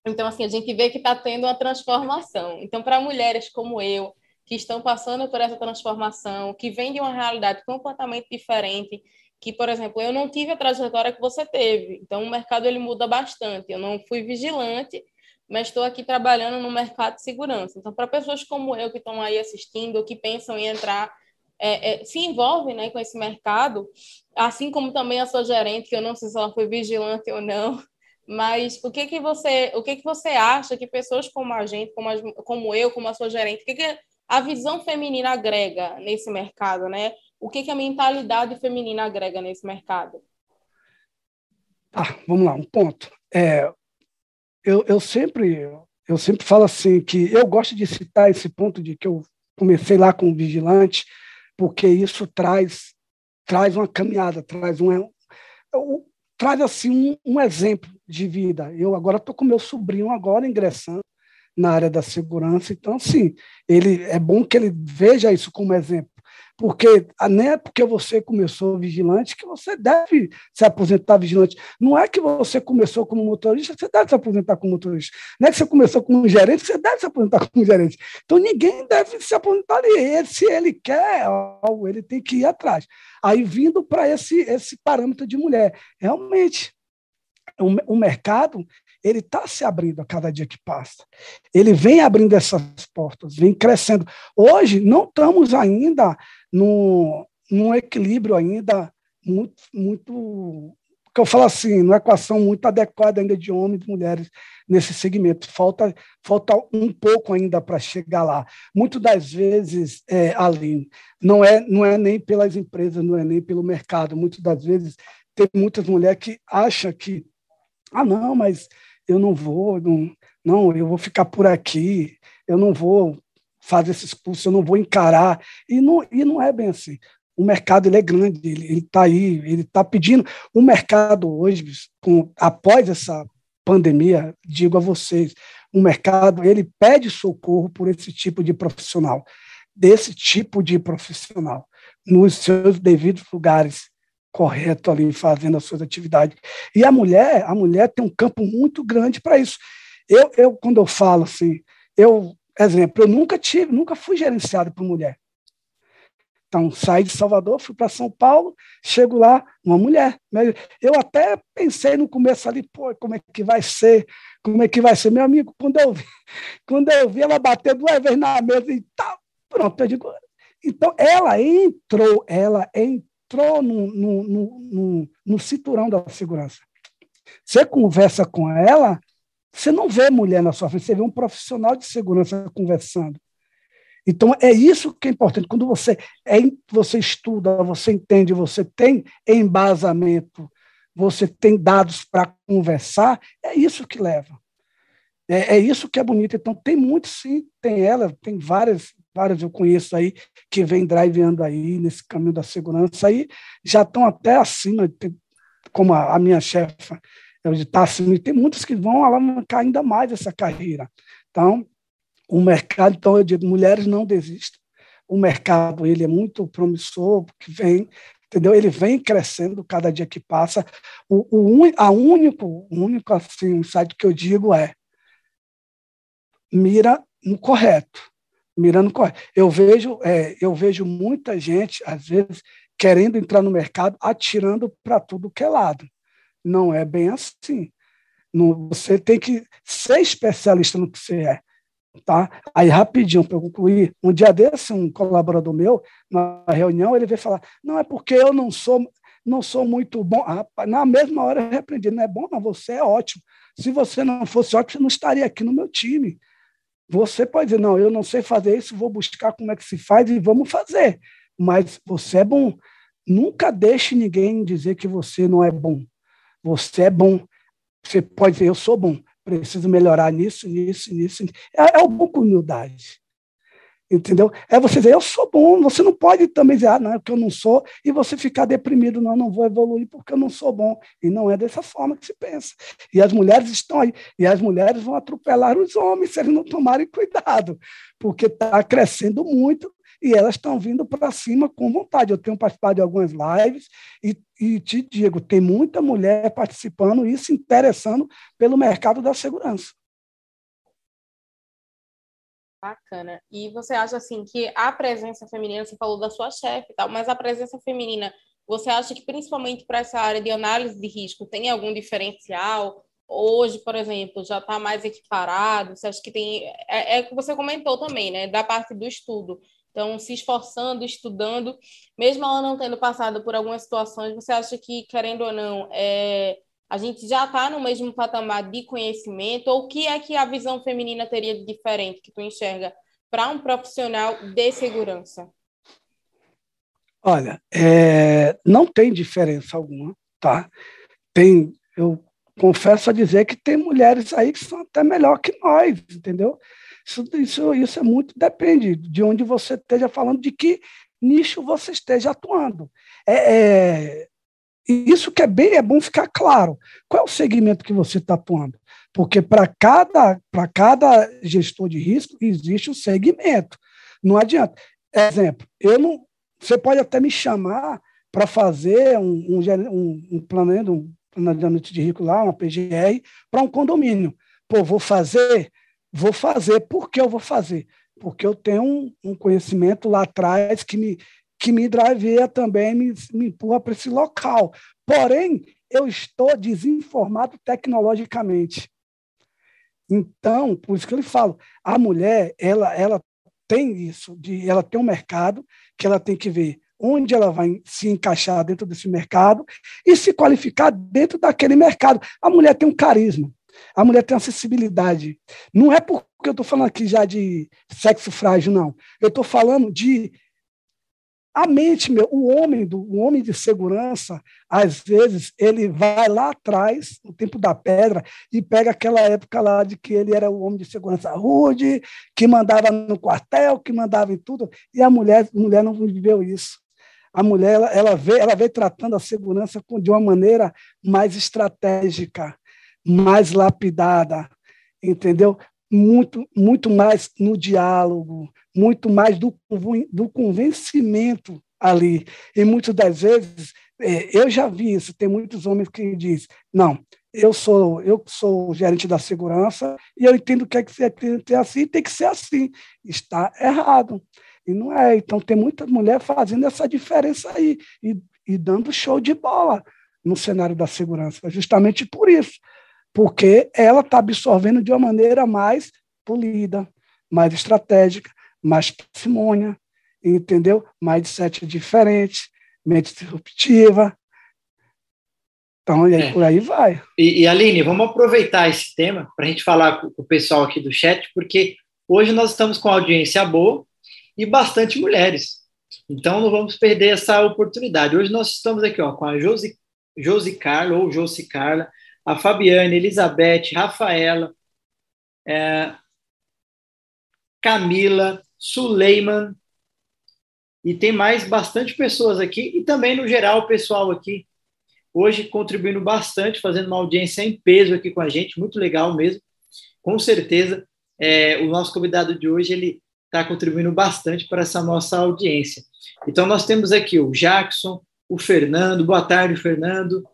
Então, assim, a gente vê que está tendo uma transformação. Então, para mulheres como eu, que estão passando por essa transformação, que vêm de uma realidade completamente diferente, que, por exemplo, eu não tive a trajetória que você teve. Então, o mercado ele muda bastante. Eu não fui vigilante, mas estou aqui trabalhando no mercado de segurança. Então, para pessoas como eu que estão aí assistindo, que pensam em entrar, é, é, se envolvem né, com esse mercado, assim como também a sua gerente, que eu não sei se ela foi vigilante ou não, mas o que que você, o que que você acha que pessoas como a gente, como, a, como eu, como a sua gerente, o que, que a visão feminina agrega nesse mercado, né? O que que a mentalidade feminina agrega nesse mercado? Ah, vamos lá, um ponto. É, eu, eu sempre eu sempre falo assim que eu gosto de citar esse ponto de que eu comecei lá com o vigilante, porque isso traz traz uma caminhada, traz um, um traz assim um, um exemplo de vida. Eu agora estou com meu sobrinho agora ingressando na área da segurança, então assim ele é bom que ele veja isso como exemplo, porque nem é porque você começou vigilante que você deve se aposentar vigilante. Não é que você começou como motorista, você deve se aposentar como motorista. Não é que você começou como gerente, você deve se aposentar como gerente. Então ninguém deve se aposentar ali. Se ele quer algo, ele tem que ir atrás. Aí vindo para esse, esse parâmetro de mulher. Realmente, o, o mercado ele está se abrindo a cada dia que passa. Ele vem abrindo essas portas, vem crescendo. Hoje não estamos ainda num, num equilíbrio ainda muito, muito que eu falo assim, numa equação muito adequada ainda de homens e mulheres nesse segmento. Falta, falta um pouco ainda para chegar lá. Muitas das vezes, é, Aline, não é, não é nem pelas empresas, não é nem pelo mercado. Muitas das vezes, tem muitas mulheres que acham que, ah, não, mas eu não vou, não, não, eu vou ficar por aqui, eu não vou fazer esses cursos, eu não vou encarar. E não, e não é bem assim. O mercado ele é grande, ele está aí, ele está pedindo. O mercado hoje, com, após essa pandemia, digo a vocês, o mercado ele pede socorro por esse tipo de profissional, desse tipo de profissional, nos seus devidos lugares correto ali fazendo as suas atividades. E a mulher, a mulher tem um campo muito grande para isso. Eu, eu, quando eu falo assim, eu, exemplo, eu nunca tive, nunca fui gerenciado por mulher. Então, saí de Salvador, fui para São Paulo, chego lá, uma mulher. Eu até pensei no começo ali, pô, como é que vai ser? Como é que vai ser? Meu amigo, quando eu vi, quando eu vi ela bater duas vezes na mesa e tal, pronto, eu digo. Então, ela entrou, ela entrou entrou no, no, no, no, cinturão da segurança. Você conversa com ela, você não vê mulher na sua frente, você vê um profissional de segurança conversando. Então, é isso que é importante. Quando você, é, você estuda, você entende, você tem embasamento, você tem dados para conversar, é isso que leva. É, é, isso que é bonito. Então, tem muito, sim, tem ela, tem várias várias eu conheço aí que vem driveando aí nesse caminho da segurança aí, já estão até acima, como a, a minha chefa está acima, e tem muitos que vão alavancar ainda mais essa carreira. Então, o mercado, então eu digo, mulheres não desistem. O mercado ele é muito promissor, que vem, entendeu? Ele vem crescendo cada dia que passa. O, o a único, único assim, um site que eu digo é mira no correto mirando corre. Eu vejo, é, eu vejo muita gente, às vezes, querendo entrar no mercado, atirando para tudo que é lado. Não é bem assim. Não, você tem que ser especialista no que você é. Tá? Aí, rapidinho, para concluir, um dia desse, um colaborador meu, na reunião, ele veio falar: não, é porque eu não sou, não sou muito bom. Ah, na mesma hora eu repreendi: não é bom, não, você é ótimo. Se você não fosse ótimo, você não estaria aqui no meu time. Você pode dizer, não, eu não sei fazer isso, vou buscar como é que se faz e vamos fazer. Mas você é bom. Nunca deixe ninguém dizer que você não é bom. Você é bom. Você pode dizer, eu sou bom, preciso melhorar nisso, nisso, nisso. É, é o bom com humildade entendeu? É você dizer, eu sou bom, você não pode também dizer, ah, não, é eu não sou, e você ficar deprimido, não, não vou evoluir porque eu não sou bom. E não é dessa forma que se pensa. E as mulheres estão aí, e as mulheres vão atropelar os homens se eles não tomarem cuidado, porque está crescendo muito e elas estão vindo para cima com vontade. Eu tenho participado de algumas lives e, e te digo, tem muita mulher participando e se interessando pelo mercado da segurança. Bacana. E você acha assim que a presença feminina, você falou da sua chefe e tal, mas a presença feminina, você acha que principalmente para essa área de análise de risco tem algum diferencial? Hoje, por exemplo, já está mais equiparado? Você acha que tem. É, é que você comentou também, né? Da parte do estudo. Então, se esforçando, estudando, mesmo ela não tendo passado por algumas situações, você acha que, querendo ou não, é, a gente já está no mesmo patamar de conhecimento? Ou o que é que a visão feminina teria de diferente que tu enxerga para um profissional de segurança? Olha, é, não tem diferença alguma, tá? Tem, eu confesso a dizer que tem mulheres aí que são até melhor que nós, entendeu? Isso, isso, isso é muito, depende de onde você esteja falando, de que nicho você esteja atuando. É, é, isso que é bem é bom ficar claro. Qual é o segmento que você está atuando? Porque para cada, cada gestor de risco existe um segmento. Não adianta. Exemplo, eu não Você pode até me chamar para fazer um, um, um, planejamento, um planejamento de rico lá, uma PGR, para um condomínio. Pô, vou fazer? Vou fazer. Por que eu vou fazer? Porque eu tenho um, um conhecimento lá atrás que me, que me driveia também, me, me empurra para esse local. Porém, eu estou desinformado tecnologicamente. Então, por isso que eu falo, a mulher, ela, ela tem isso, de, ela tem um mercado que ela tem que ver onde ela vai se encaixar dentro desse mercado e se qualificar dentro daquele mercado. A mulher tem um carisma, a mulher tem acessibilidade. Não é porque eu estou falando aqui já de sexo frágil, não. Eu estou falando de a mente, meu, o homem do o homem de segurança, às vezes ele vai lá atrás, no tempo da pedra, e pega aquela época lá de que ele era o homem de segurança rude, que mandava no quartel, que mandava em tudo, e a mulher, mulher não viveu isso. A mulher ela, ela vê, ela vê tratando a segurança de uma maneira mais estratégica, mais lapidada, entendeu? Muito, muito mais no diálogo, muito mais do, do convencimento ali. E muitas das vezes, é, eu já vi isso, tem muitos homens que dizem, não, eu sou eu sou gerente da segurança e eu entendo que é que tem que ser assim, tem que ser assim. Está errado. E não é. Então tem muita mulher fazendo essa diferença aí e, e dando show de bola no cenário da segurança, justamente por isso, porque ela está absorvendo de uma maneira mais polida, mais estratégica, mais parcimônia, entendeu? Mindset diferente, mente disruptiva. Então, e aí, é. por aí vai. E, e, Aline, vamos aproveitar esse tema para a gente falar com, com o pessoal aqui do chat, porque hoje nós estamos com audiência boa e bastante mulheres. Então, não vamos perder essa oportunidade. Hoje nós estamos aqui ó, com a Josi, Josi Carla, ou Josi Carla, a Fabiane, Elizabeth, Rafaela, é, Camila, Suleiman, e tem mais bastante pessoas aqui, e também, no geral, o pessoal aqui, hoje contribuindo bastante, fazendo uma audiência em peso aqui com a gente, muito legal mesmo. Com certeza, é, o nosso convidado de hoje, ele está contribuindo bastante para essa nossa audiência. Então, nós temos aqui o Jackson, o Fernando, boa tarde, Fernando,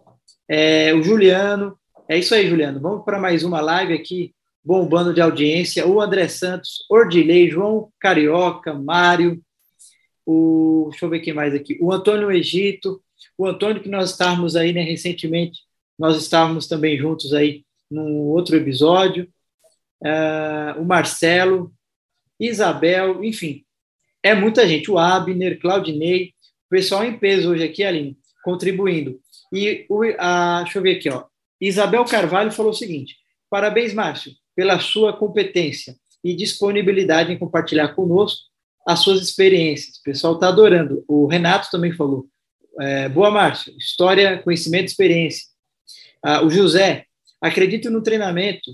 é, o Juliano, é isso aí, Juliano, vamos para mais uma live aqui, bombando de audiência, o André Santos, Ordilei, João Carioca, Mário, o, deixa eu ver quem mais aqui, o Antônio Egito, o Antônio que nós estávamos aí, né, recentemente, nós estávamos também juntos aí num outro episódio, uh, o Marcelo, Isabel, enfim, é muita gente, o Abner, Claudinei, o pessoal em peso hoje aqui, Aline, contribuindo. E, o, a, deixa eu ver aqui, ó, Isabel Carvalho falou o seguinte, parabéns, Márcio, pela sua competência e disponibilidade em compartilhar conosco as suas experiências. O pessoal está adorando. O Renato também falou. É, boa, Márcio. História, conhecimento, experiência. Ah, o José, acredito no treinamento.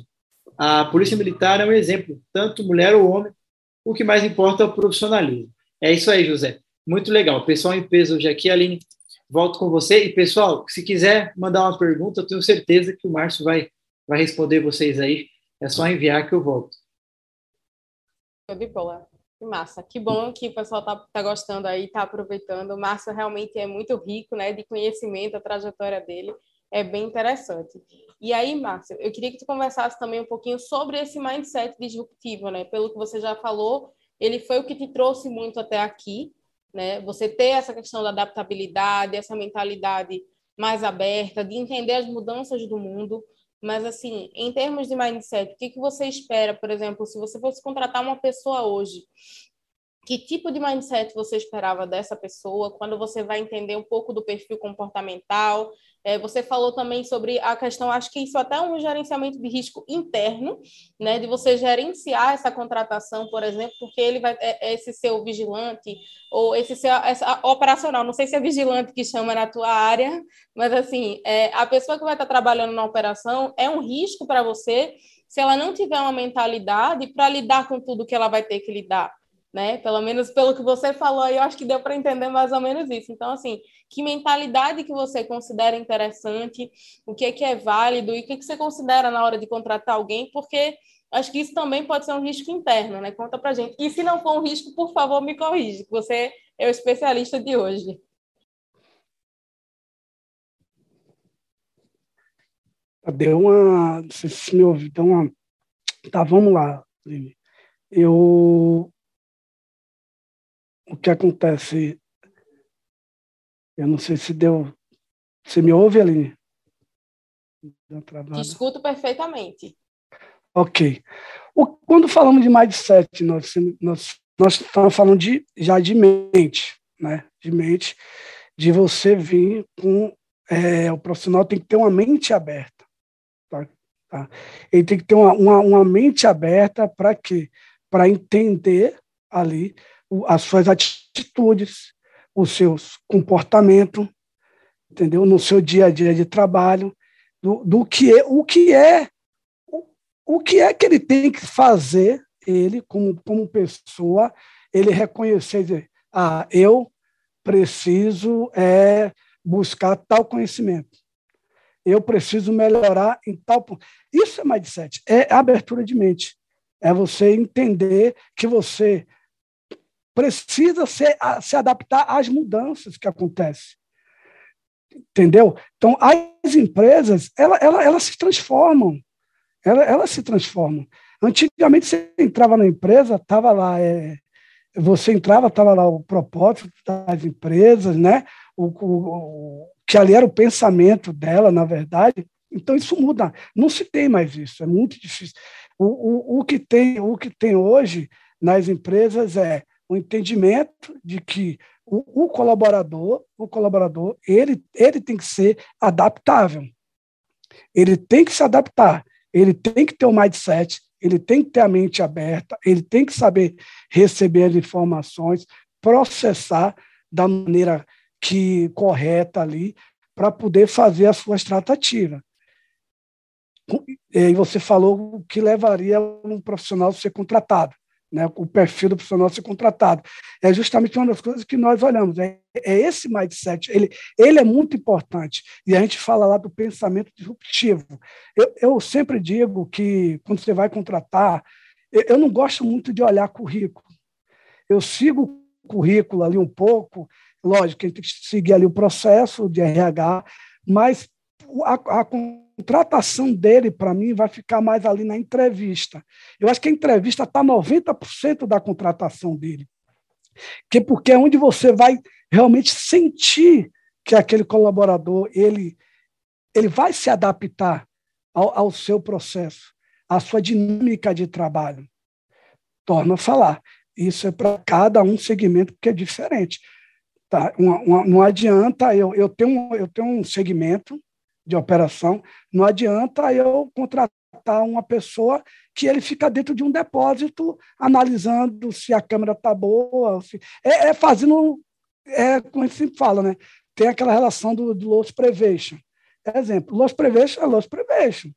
A Polícia Militar é um exemplo, tanto mulher ou homem. O que mais importa é o profissionalismo. É isso aí, José. Muito legal. Pessoal em peso hoje aqui, Aline, volto com você. E, pessoal, se quiser mandar uma pergunta, eu tenho certeza que o Márcio vai, vai responder vocês aí. É só enviar que eu volto. De boa. Que massa. Que bom que o pessoal tá, tá gostando aí, tá aproveitando. O Márcio realmente é muito rico, né, de conhecimento, a trajetória dele é bem interessante. E aí, Márcio, eu queria que tu conversasse também um pouquinho sobre esse mindset disruptivo, né? Pelo que você já falou, ele foi o que te trouxe muito até aqui, né? Você ter essa questão da adaptabilidade, essa mentalidade mais aberta, de entender as mudanças do mundo. Mas, assim, em termos de mindset, o que, que você espera, por exemplo, se você fosse contratar uma pessoa hoje? Que tipo de mindset você esperava dessa pessoa? Quando você vai entender um pouco do perfil comportamental, é, você falou também sobre a questão, acho que isso até é um gerenciamento de risco interno, né, de você gerenciar essa contratação, por exemplo, porque ele vai é, é esse seu vigilante ou esse seu essa, operacional, não sei se é vigilante que chama na tua área, mas assim, é, a pessoa que vai estar trabalhando na operação é um risco para você se ela não tiver uma mentalidade para lidar com tudo que ela vai ter que lidar né? Pelo menos pelo que você falou aí, eu acho que deu para entender mais ou menos isso. Então, assim, que mentalidade que você considera interessante, o que é que é válido e o que, é que você considera na hora de contratar alguém, porque acho que isso também pode ser um risco interno, né? Conta para gente. E se não for um risco, por favor, me corrija, que você é o especialista de hoje. Deu uma. Se me ouviu, deu uma. Tá, vamos lá, Eu. O que acontece? Eu não sei se deu. Você me ouve, Aline? Te escuto perfeitamente. Ok. O, quando falamos de mindset, nós, nós, nós estamos falando de, já de mente, né? De mente, de você vir com. É, o profissional tem que ter uma mente aberta. Tá? Tá? Ele tem que ter uma, uma, uma mente aberta para quê? Para entender ali as suas atitudes, os seus comportamentos, entendeu? No seu dia a dia de trabalho, do, do que é, o que é o que é que ele tem que fazer, ele, como, como pessoa, ele reconhecer, dizer, ah, eu preciso é, buscar tal conhecimento. Eu preciso melhorar em tal ponto. Isso é mindset, é abertura de mente. É você entender que você precisa se, se adaptar às mudanças que acontecem. Entendeu? Então, as empresas, ela, ela, se transformam elas, elas se transformam. Antigamente, você entrava na empresa, estava lá, é, você entrava, estava lá o propósito das empresas, né? O, o, o, que ali era o pensamento dela, na verdade. Então, isso muda. Não se tem mais isso, é muito difícil. O, o, o, que, tem, o que tem hoje nas empresas é o entendimento de que o, o colaborador, o colaborador, ele, ele tem que ser adaptável. Ele tem que se adaptar ele tem que ter um mindset, ele tem que ter a mente aberta, ele tem que saber receber as informações, processar da maneira que correta ali para poder fazer as suas tratativas. E você falou que levaria um profissional a ser contratado né, o perfil do profissional ser contratado. É justamente uma das coisas que nós olhamos. É, é esse mindset, ele, ele é muito importante. E a gente fala lá do pensamento disruptivo. Eu, eu sempre digo que, quando você vai contratar, eu, eu não gosto muito de olhar currículo. Eu sigo o currículo ali um pouco, lógico, a gente tem que seguir ali o processo de RH, mas a, a contratação dele, para mim, vai ficar mais ali na entrevista. Eu acho que a entrevista está 90% da contratação dele. Que porque é onde você vai realmente sentir que aquele colaborador ele, ele vai se adaptar ao, ao seu processo, à sua dinâmica de trabalho. Torna a falar. Isso é para cada um segmento que é diferente. Tá? Uma, uma, não adianta eu, eu, tenho, eu tenho um segmento de operação, não adianta eu contratar uma pessoa que ele fica dentro de um depósito analisando se a câmera está boa. Se... É, é, fazendo, é como a gente sempre fala, né? tem aquela relação do, do loss prevention. Exemplo, loss prevention é loss prevention.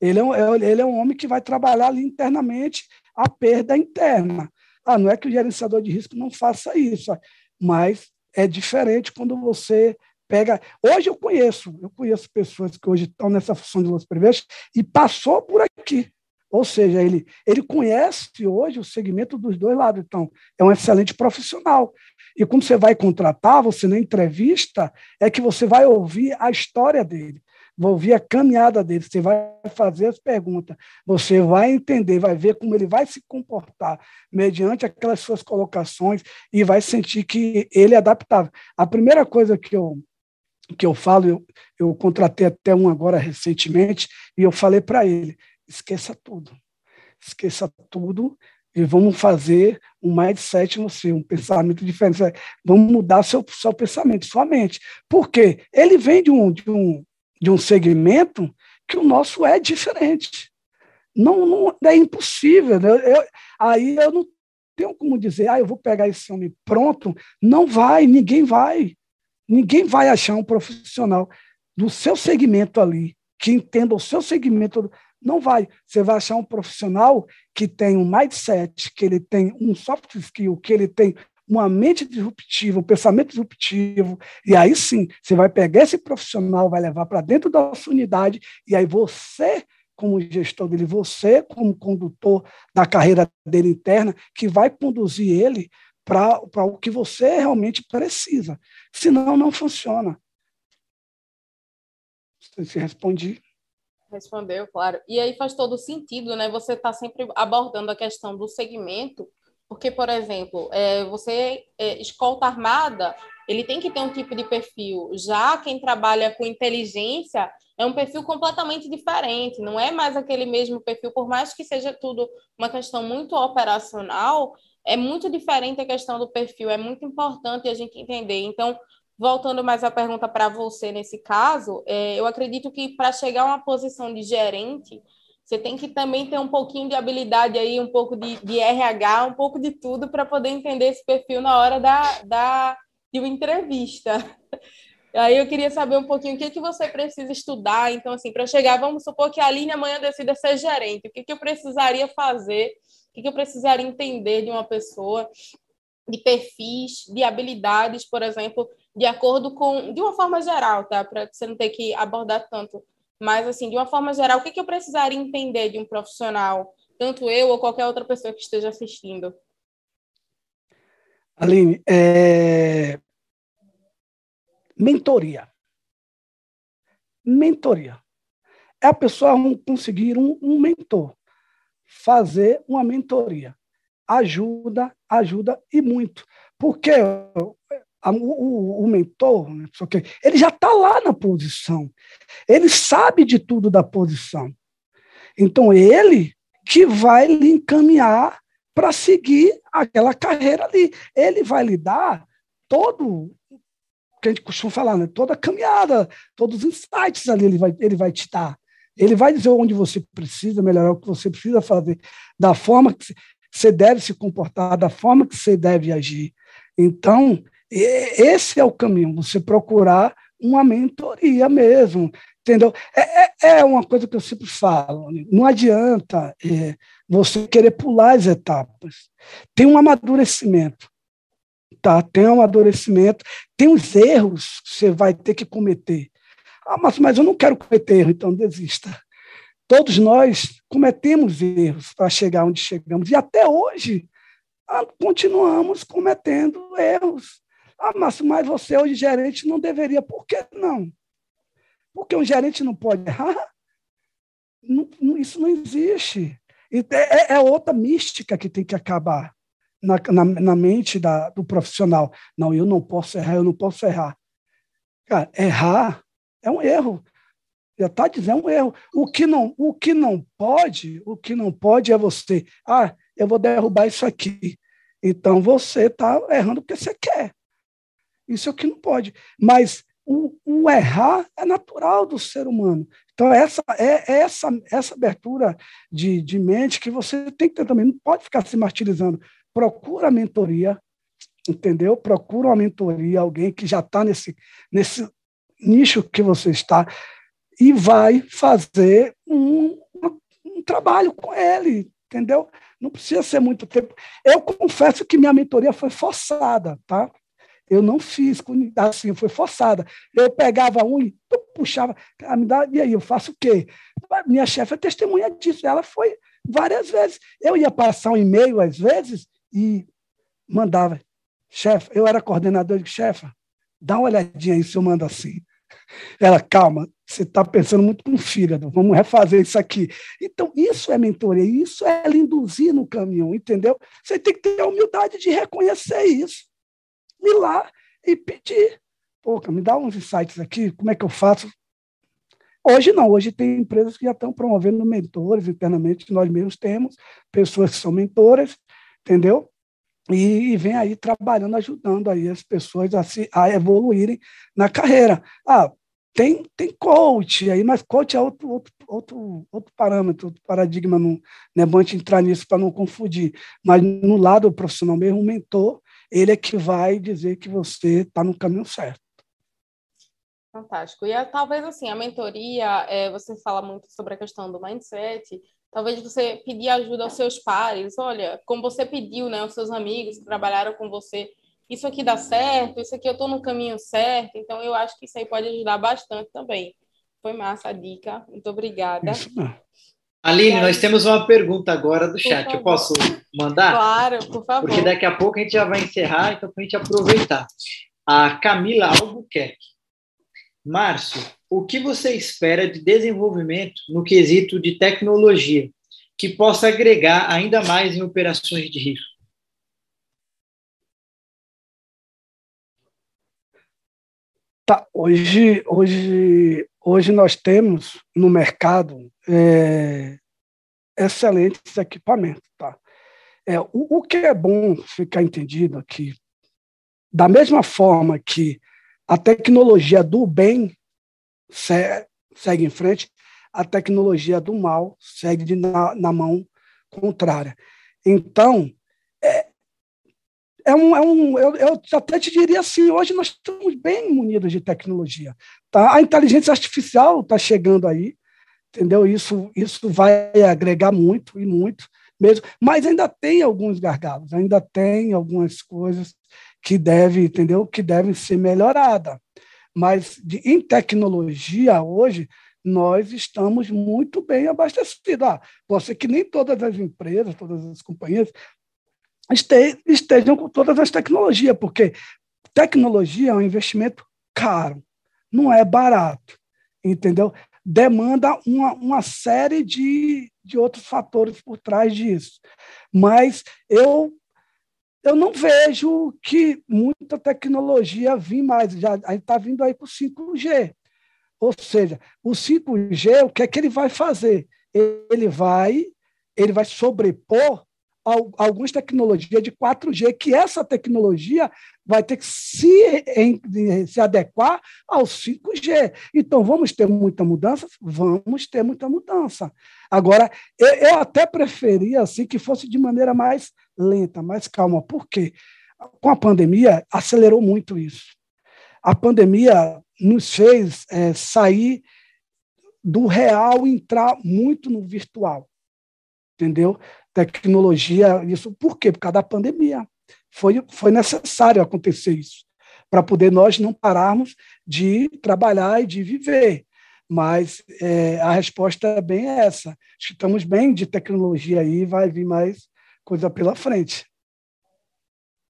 Ele é, um, é, ele é um homem que vai trabalhar ali internamente a perda interna. Ah, não é que o gerenciador de risco não faça isso, mas é diferente quando você pega. Hoje eu conheço, eu conheço pessoas que hoje estão nessa função de Los Privilégios e passou por aqui. Ou seja, ele, ele conhece hoje o segmento dos dois lados. Então, é um excelente profissional. E como você vai contratar, você na entrevista, é que você vai ouvir a história dele, vai ouvir a caminhada dele, você vai fazer as perguntas, você vai entender, vai ver como ele vai se comportar mediante aquelas suas colocações e vai sentir que ele é adaptável. A primeira coisa que eu que eu falo, eu, eu contratei até um agora recentemente, e eu falei para ele: esqueça tudo, esqueça tudo e vamos fazer um mindset em você, um pensamento diferente. Vamos mudar seu, seu pensamento, sua mente. Por quê? Ele vem de um, de, um, de um segmento que o nosso é diferente. Não, não é impossível. Né? Eu, aí eu não tenho como dizer, ah, eu vou pegar esse homem pronto. Não vai, ninguém vai. Ninguém vai achar um profissional do seu segmento ali, que entenda o seu segmento. Não vai. Você vai achar um profissional que tem um mindset, que ele tem um soft skill, que ele tem uma mente disruptiva, um pensamento disruptivo, e aí sim, você vai pegar esse profissional, vai levar para dentro da sua unidade, e aí você, como gestor dele, você, como condutor da carreira dele interna, que vai conduzir ele para o que você realmente precisa. Senão, não funciona. Se respondi. Respondeu, claro. E aí faz todo sentido, né? Você está sempre abordando a questão do segmento, porque, por exemplo, é, você é, escolta armada, ele tem que ter um tipo de perfil. Já quem trabalha com inteligência é um perfil completamente diferente, não é mais aquele mesmo perfil, por mais que seja tudo uma questão muito operacional, é muito diferente a questão do perfil, é muito importante a gente entender. Então, voltando mais à pergunta para você nesse caso, é, eu acredito que para chegar a uma posição de gerente, você tem que também ter um pouquinho de habilidade aí, um pouco de, de RH, um pouco de tudo para poder entender esse perfil na hora da, da, de uma entrevista. Aí eu queria saber um pouquinho o que, que você precisa estudar. Então, assim, para chegar, vamos supor que a Aline amanhã decida ser gerente. O que, que eu precisaria fazer? O que, eu precisaria entender de uma pessoa? De perfis, de habilidades, por exemplo, de acordo com, de uma forma geral, tá? Para você não ter que abordar tanto. Mas, assim, de uma forma geral, o que eu precisaria entender de um profissional, tanto eu ou qualquer outra pessoa que esteja assistindo? Aline, é... mentoria. Mentoria. É a pessoa conseguir um, um mentor, fazer uma mentoria. Ajuda, ajuda e muito. Porque a, o, o, mentor, né, ele já está lá na posição. Ele sabe de tudo da posição. Então, ele que vai lhe encaminhar para seguir aquela carreira ali. Ele vai lhe dar todo que a gente costuma falar, né? toda a caminhada, todos os insights ali ele vai, ele vai te dar. Ele vai dizer onde você precisa melhorar, o que você precisa fazer, da forma que você deve se comportar, da forma que você deve agir. Então, esse é o caminho, você procurar uma mentoria mesmo, entendeu? É, é, é uma coisa que eu sempre falo, não adianta é, você querer pular as etapas. Tem um amadurecimento, tá? Tem um amadurecimento, tem os erros que você vai ter que cometer. Ah, mas, mas eu não quero cometer erro, então desista. Todos nós cometemos erros para chegar onde chegamos, e até hoje ah, continuamos cometendo erros. Ah, Márcio, mas você hoje gerente não deveria. Por que não? Porque um gerente não pode errar? Não, não, isso não existe. É, é, outra mística que tem que acabar na, na, na mente da, do profissional. Não, eu não posso errar, eu não posso errar. Cara, errar é um erro. Já está dizendo é um erro. O que, não, o que não pode, o que não pode é você. Ah, eu vou derrubar isso aqui. Então você está errando porque você quer. Isso é o que não pode. Mas o, o, errar é natural do ser humano. Então, essa é essa, essa abertura de, de mente que você tem que ter também. Não pode ficar se martirizando. Procura a mentoria, entendeu? Procura uma mentoria, alguém que já está nesse, nesse nicho que você está, e vai fazer um, um trabalho com ele, entendeu? Não precisa ser muito tempo. Eu confesso que minha mentoria foi forçada, tá? Eu não fiz assim, foi forçada. Eu pegava um e puxava, ah, me dá, e aí eu faço o quê? Minha chefe é testemunha disso, ela foi várias vezes. Eu ia passar um e-mail às vezes e mandava, chefe, eu era coordenador de chefe, dá uma olhadinha aí se eu mando assim. Ela, calma, você está pensando muito com o fígado, vamos refazer isso aqui. Então, isso é mentoria, isso é induzir no caminho, entendeu? Você tem que ter a humildade de reconhecer isso ir lá e pedir. Pô, me dá uns insights aqui, como é que eu faço? Hoje não, hoje tem empresas que já estão promovendo mentores internamente, nós mesmos temos pessoas que são mentoras, entendeu? E, e vem aí trabalhando, ajudando aí as pessoas a, se, a evoluírem na carreira. Ah, tem, tem coach aí, mas coach é outro, outro, outro, outro parâmetro, outro paradigma, não, não é bom a gente entrar nisso para não confundir. Mas no lado profissional mesmo, o mentor ele é que vai dizer que você está no caminho certo. Fantástico. E talvez assim, a mentoria, é, você fala muito sobre a questão do mindset, talvez você pedir ajuda aos seus pares, olha, como você pediu, né, aos seus amigos que trabalharam com você, isso aqui dá certo, isso aqui eu estou no caminho certo, então eu acho que isso aí pode ajudar bastante também. Foi massa a dica, muito obrigada. Isso, Aline, aí... nós temos uma pergunta agora do chat. Eu posso mandar? Claro, por favor. Porque daqui a pouco a gente já vai encerrar, então para a gente aproveitar. A Camila Albuquerque. Márcio, o que você espera de desenvolvimento no quesito de tecnologia que possa agregar ainda mais em operações de risco? Tá, hoje, hoje, hoje nós temos no mercado é, excelentes equipamentos. Tá? É, o, o que é bom ficar entendido aqui, da mesma forma que a tecnologia do bem segue em frente, a tecnologia do mal segue na, na mão contrária. Então, é um, é um eu, eu, até te diria assim, hoje nós estamos bem munidos de tecnologia. Tá? A inteligência artificial está chegando aí, entendeu? Isso, isso vai agregar muito e muito mesmo, mas ainda tem alguns gargalos, ainda tem algumas coisas que devem, entendeu? Que devem ser melhoradas. Mas de, em tecnologia hoje nós estamos muito bem abastecidos. Ah, ser que nem todas as empresas, todas as companhias estejam com todas as tecnologias, porque tecnologia é um investimento caro, não é barato, entendeu? Demanda uma, uma série de, de outros fatores por trás disso. Mas eu eu não vejo que muita tecnologia vim mais. Já, está vindo aí para o 5G. Ou seja, o 5G, o que é que ele vai fazer? Ele vai, ele vai sobrepor algumas tecnologias de 4G, que essa tecnologia vai ter que se, em, se adequar ao 5G. Então, vamos ter muita mudança? Vamos ter muita mudança. Agora, eu, eu até preferia assim, que fosse de maneira mais lenta, mais calma. Por quê? Com a pandemia, acelerou muito isso. A pandemia nos fez é, sair do real entrar muito no virtual. Entendeu? Tecnologia, isso por quê? Por causa da pandemia. Foi, foi necessário acontecer isso, para poder nós não pararmos de trabalhar e de viver. Mas é, a resposta é bem essa. Estamos bem de tecnologia aí, vai vir mais coisa pela frente.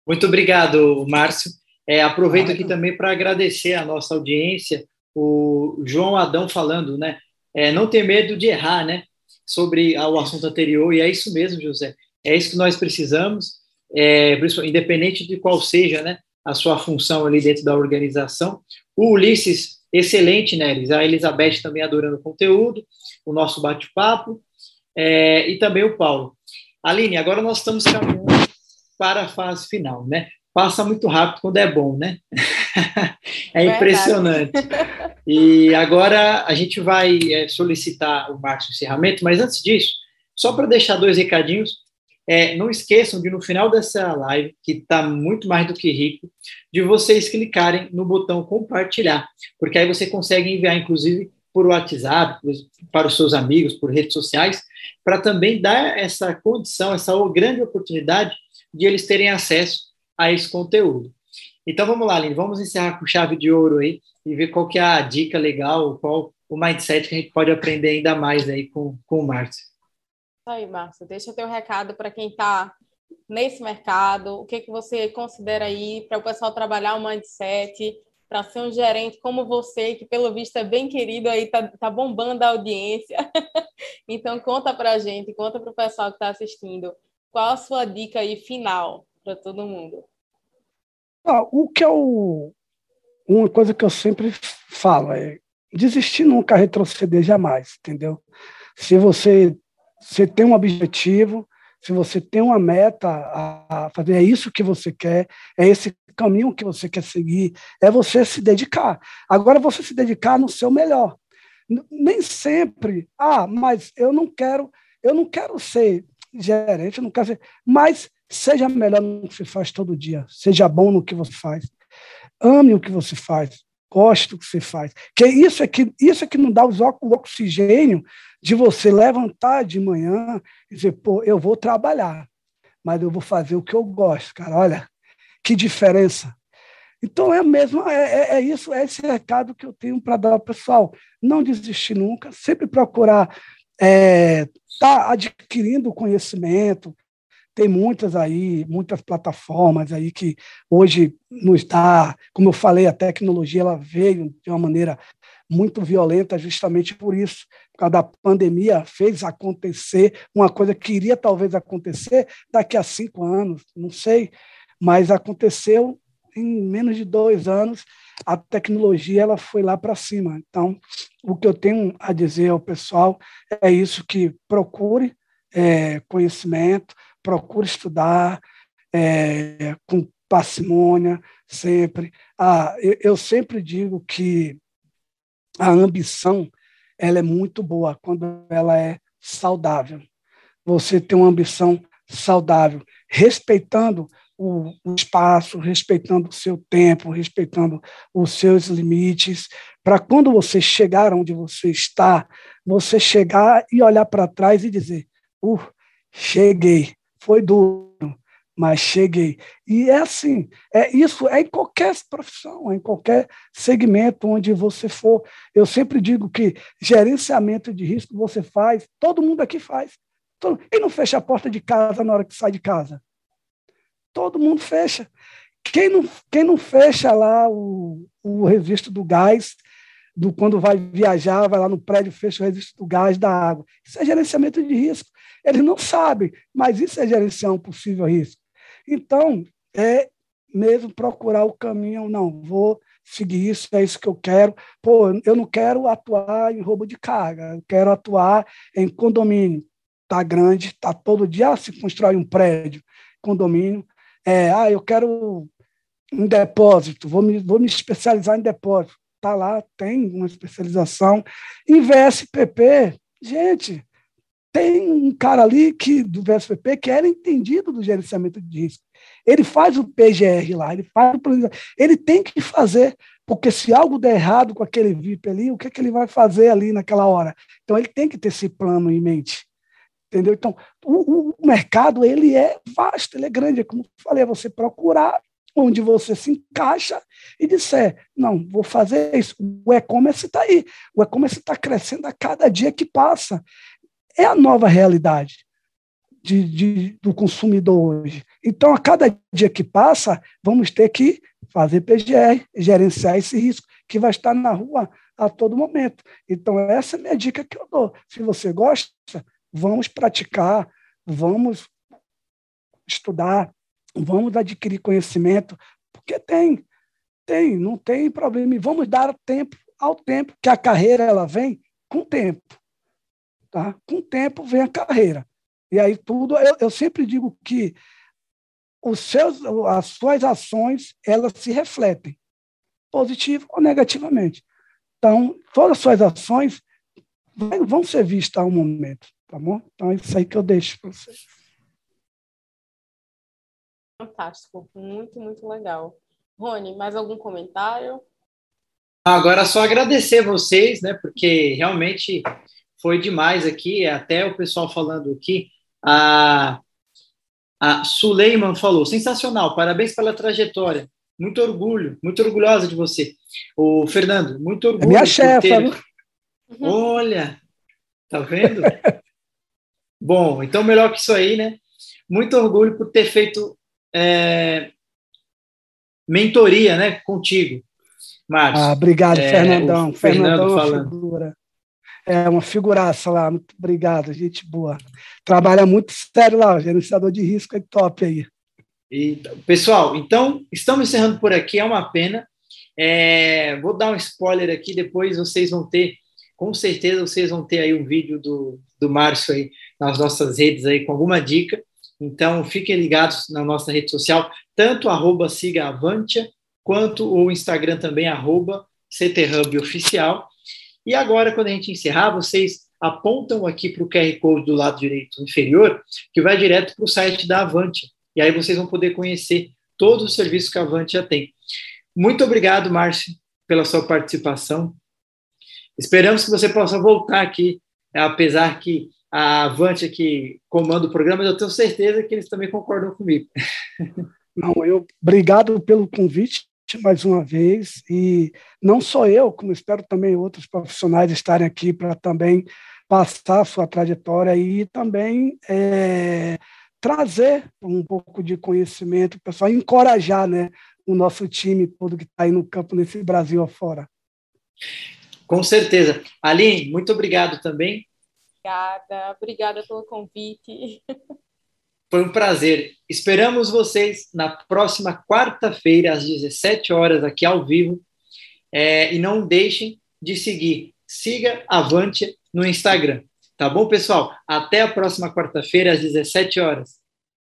Muito obrigado, Márcio. É, aproveito aqui também para agradecer a nossa audiência, o João Adão falando, né? É, não ter medo de errar, né? Sobre o assunto anterior, e é isso mesmo, José. É isso que nós precisamos, é, independente de qual seja né, a sua função ali dentro da organização. O Ulisses, excelente, né, A Elizabeth também adorando o conteúdo, o nosso bate-papo, é, e também o Paulo. Aline, agora nós estamos caminhando para a fase final, né? Passa muito rápido quando é bom, né? é impressionante. E agora a gente vai é, solicitar o Márcio encerramento, mas antes disso, só para deixar dois recadinhos, é, não esqueçam de no final dessa live, que está muito mais do que rico, de vocês clicarem no botão compartilhar, porque aí você consegue enviar, inclusive, por WhatsApp, para os seus amigos, por redes sociais, para também dar essa condição, essa grande oportunidade de eles terem acesso a esse conteúdo. Então vamos lá, Aline, vamos encerrar com chave de ouro aí e ver qual que é a dica legal, qual o mindset que a gente pode aprender ainda mais aí com, com o Márcio. Isso aí, Márcio. Deixa teu recado para quem está nesse mercado, o que, que você considera aí para o pessoal trabalhar o mindset, para ser um gerente como você, que pelo visto é bem querido aí, tá, tá bombando a audiência. então conta para a gente, conta para o pessoal que está assistindo, qual a sua dica aí final para todo mundo? Ah, o que eu. Uma coisa que eu sempre falo é desistir nunca, retroceder jamais, entendeu? Se você, você tem um objetivo, se você tem uma meta a fazer, é isso que você quer, é esse caminho que você quer seguir, é você se dedicar. Agora, você se dedicar no seu melhor. Nem sempre, ah, mas eu não quero, eu não quero ser gerente, eu não quero ser, mas Seja melhor no que você faz todo dia. Seja bom no que você faz. Ame o que você faz. Goste do que você faz. Que isso é que, isso é que não dá o oxigênio de você levantar de manhã e dizer, pô, eu vou trabalhar, mas eu vou fazer o que eu gosto, cara. Olha, que diferença. Então é mesmo, é, é, é isso, é esse recado que eu tenho para dar ao pessoal. Não desistir nunca, sempre procurar está é, adquirindo conhecimento, tem muitas aí, muitas plataformas aí que hoje nos dá, como eu falei, a tecnologia ela veio de uma maneira muito violenta justamente por isso, por causa da pandemia, fez acontecer uma coisa que iria talvez acontecer daqui a cinco anos, não sei, mas aconteceu em menos de dois anos, a tecnologia ela foi lá para cima. Então, o que eu tenho a dizer ao pessoal é isso que procure é, conhecimento, procure estudar é, com parcimônia, sempre. Ah, eu, eu sempre digo que a ambição ela é muito boa quando ela é saudável. Você tem uma ambição saudável, respeitando o, o espaço, respeitando o seu tempo, respeitando os seus limites, para quando você chegar onde você está, você chegar e olhar para trás e dizer: uh, cheguei, foi duro, mas cheguei. E é assim, é isso é em qualquer profissão, é em qualquer segmento onde você for. Eu sempre digo que gerenciamento de risco você faz, todo mundo aqui faz. e não fecha a porta de casa na hora que sai de casa? Todo mundo fecha. Quem não, quem não fecha lá o, o registro do gás, do quando vai viajar, vai lá no prédio, fecha o registro do gás, da água. Isso é gerenciamento de risco. Eles não sabem, mas isso é gerenciar um possível risco. Então, é mesmo procurar o caminho, não, vou seguir isso, é isso que eu quero. Pô, eu não quero atuar em roubo de carga, eu quero atuar em condomínio. Está grande, está todo dia, ah, se constrói um prédio, condomínio. É, ah, eu quero um depósito, vou me, vou me especializar em depósito. Está lá, tem uma especialização. Em VSPP, gente, tem um cara ali que do VSPP que era entendido do gerenciamento de risco. Ele faz o PGR lá, ele faz o ele tem que fazer, porque se algo der errado com aquele VIP ali, o que, é que ele vai fazer ali naquela hora? Então ele tem que ter esse plano em mente. Entendeu? Então, o, o mercado ele é vasto, ele é grande, é como eu falei, é você procurar onde você se encaixa e disser, não, vou fazer isso. O e-commerce está aí, o e-commerce está crescendo a cada dia que passa é a nova realidade de, de, do consumidor hoje. Então, a cada dia que passa, vamos ter que fazer PGR, gerenciar esse risco, que vai estar na rua a todo momento. Então, essa é a minha dica que eu dou. Se você gosta, vamos praticar, vamos estudar, vamos adquirir conhecimento, porque tem, tem, não tem problema. E vamos dar tempo ao tempo, que a carreira ela vem com tempo. Tá? Com o tempo vem a carreira. E aí tudo, eu, eu sempre digo que os seus, as suas ações, elas se refletem, positivo ou negativamente. Então, todas as suas ações vão ser vistas a um momento, tá bom? Então, é isso aí que eu deixo para vocês. Fantástico, muito, muito legal. Rony, mais algum comentário? Agora, só agradecer vocês, né, porque realmente foi demais aqui, até o pessoal falando aqui, a, a Suleiman falou, sensacional, parabéns pela trajetória, muito orgulho, muito orgulhosa de você. O Fernando, muito orgulho. É minha chefa. Ter... Olha, tá vendo? Bom, então melhor que isso aí, né? Muito orgulho por ter feito é, mentoria, né, contigo, Márcio. Ah, obrigado, é, Fernandão. Fernando Fernandão é falando. Figura é uma figuraça lá. Muito obrigado, gente boa. Trabalha muito sério lá, gerenciador de risco é top aí. E, pessoal, então, estamos encerrando por aqui, é uma pena. É, vou dar um spoiler aqui, depois vocês vão ter, com certeza vocês vão ter aí um vídeo do, do Márcio aí nas nossas redes aí com alguma dica. Então, fiquem ligados na nossa rede social, tanto arroba siga Avantia, quanto o Instagram também, arroba CTHub Oficial. E agora, quando a gente encerrar, vocês apontam aqui para o QR Code do lado direito inferior, que vai direto para o site da Avante. E aí vocês vão poder conhecer todos os serviços que a Avante já tem. Muito obrigado, Márcio, pela sua participação. Esperamos que você possa voltar aqui, apesar que a Avante aqui comanda o programa, mas eu tenho certeza que eles também concordam comigo. Não, eu obrigado pelo convite. Mais uma vez e não só eu, como espero também outros profissionais estarem aqui para também passar a sua trajetória e também é, trazer um pouco de conhecimento, pessoal, encorajar, né, o nosso time todo que está aí no campo nesse Brasil afora. Com certeza. Aline, muito obrigado também. Obrigada, obrigada pelo convite. Foi um prazer. Esperamos vocês na próxima quarta-feira, às 17 horas, aqui ao vivo. É, e não deixem de seguir. Siga Avante no Instagram. Tá bom, pessoal? Até a próxima quarta-feira, às 17 horas.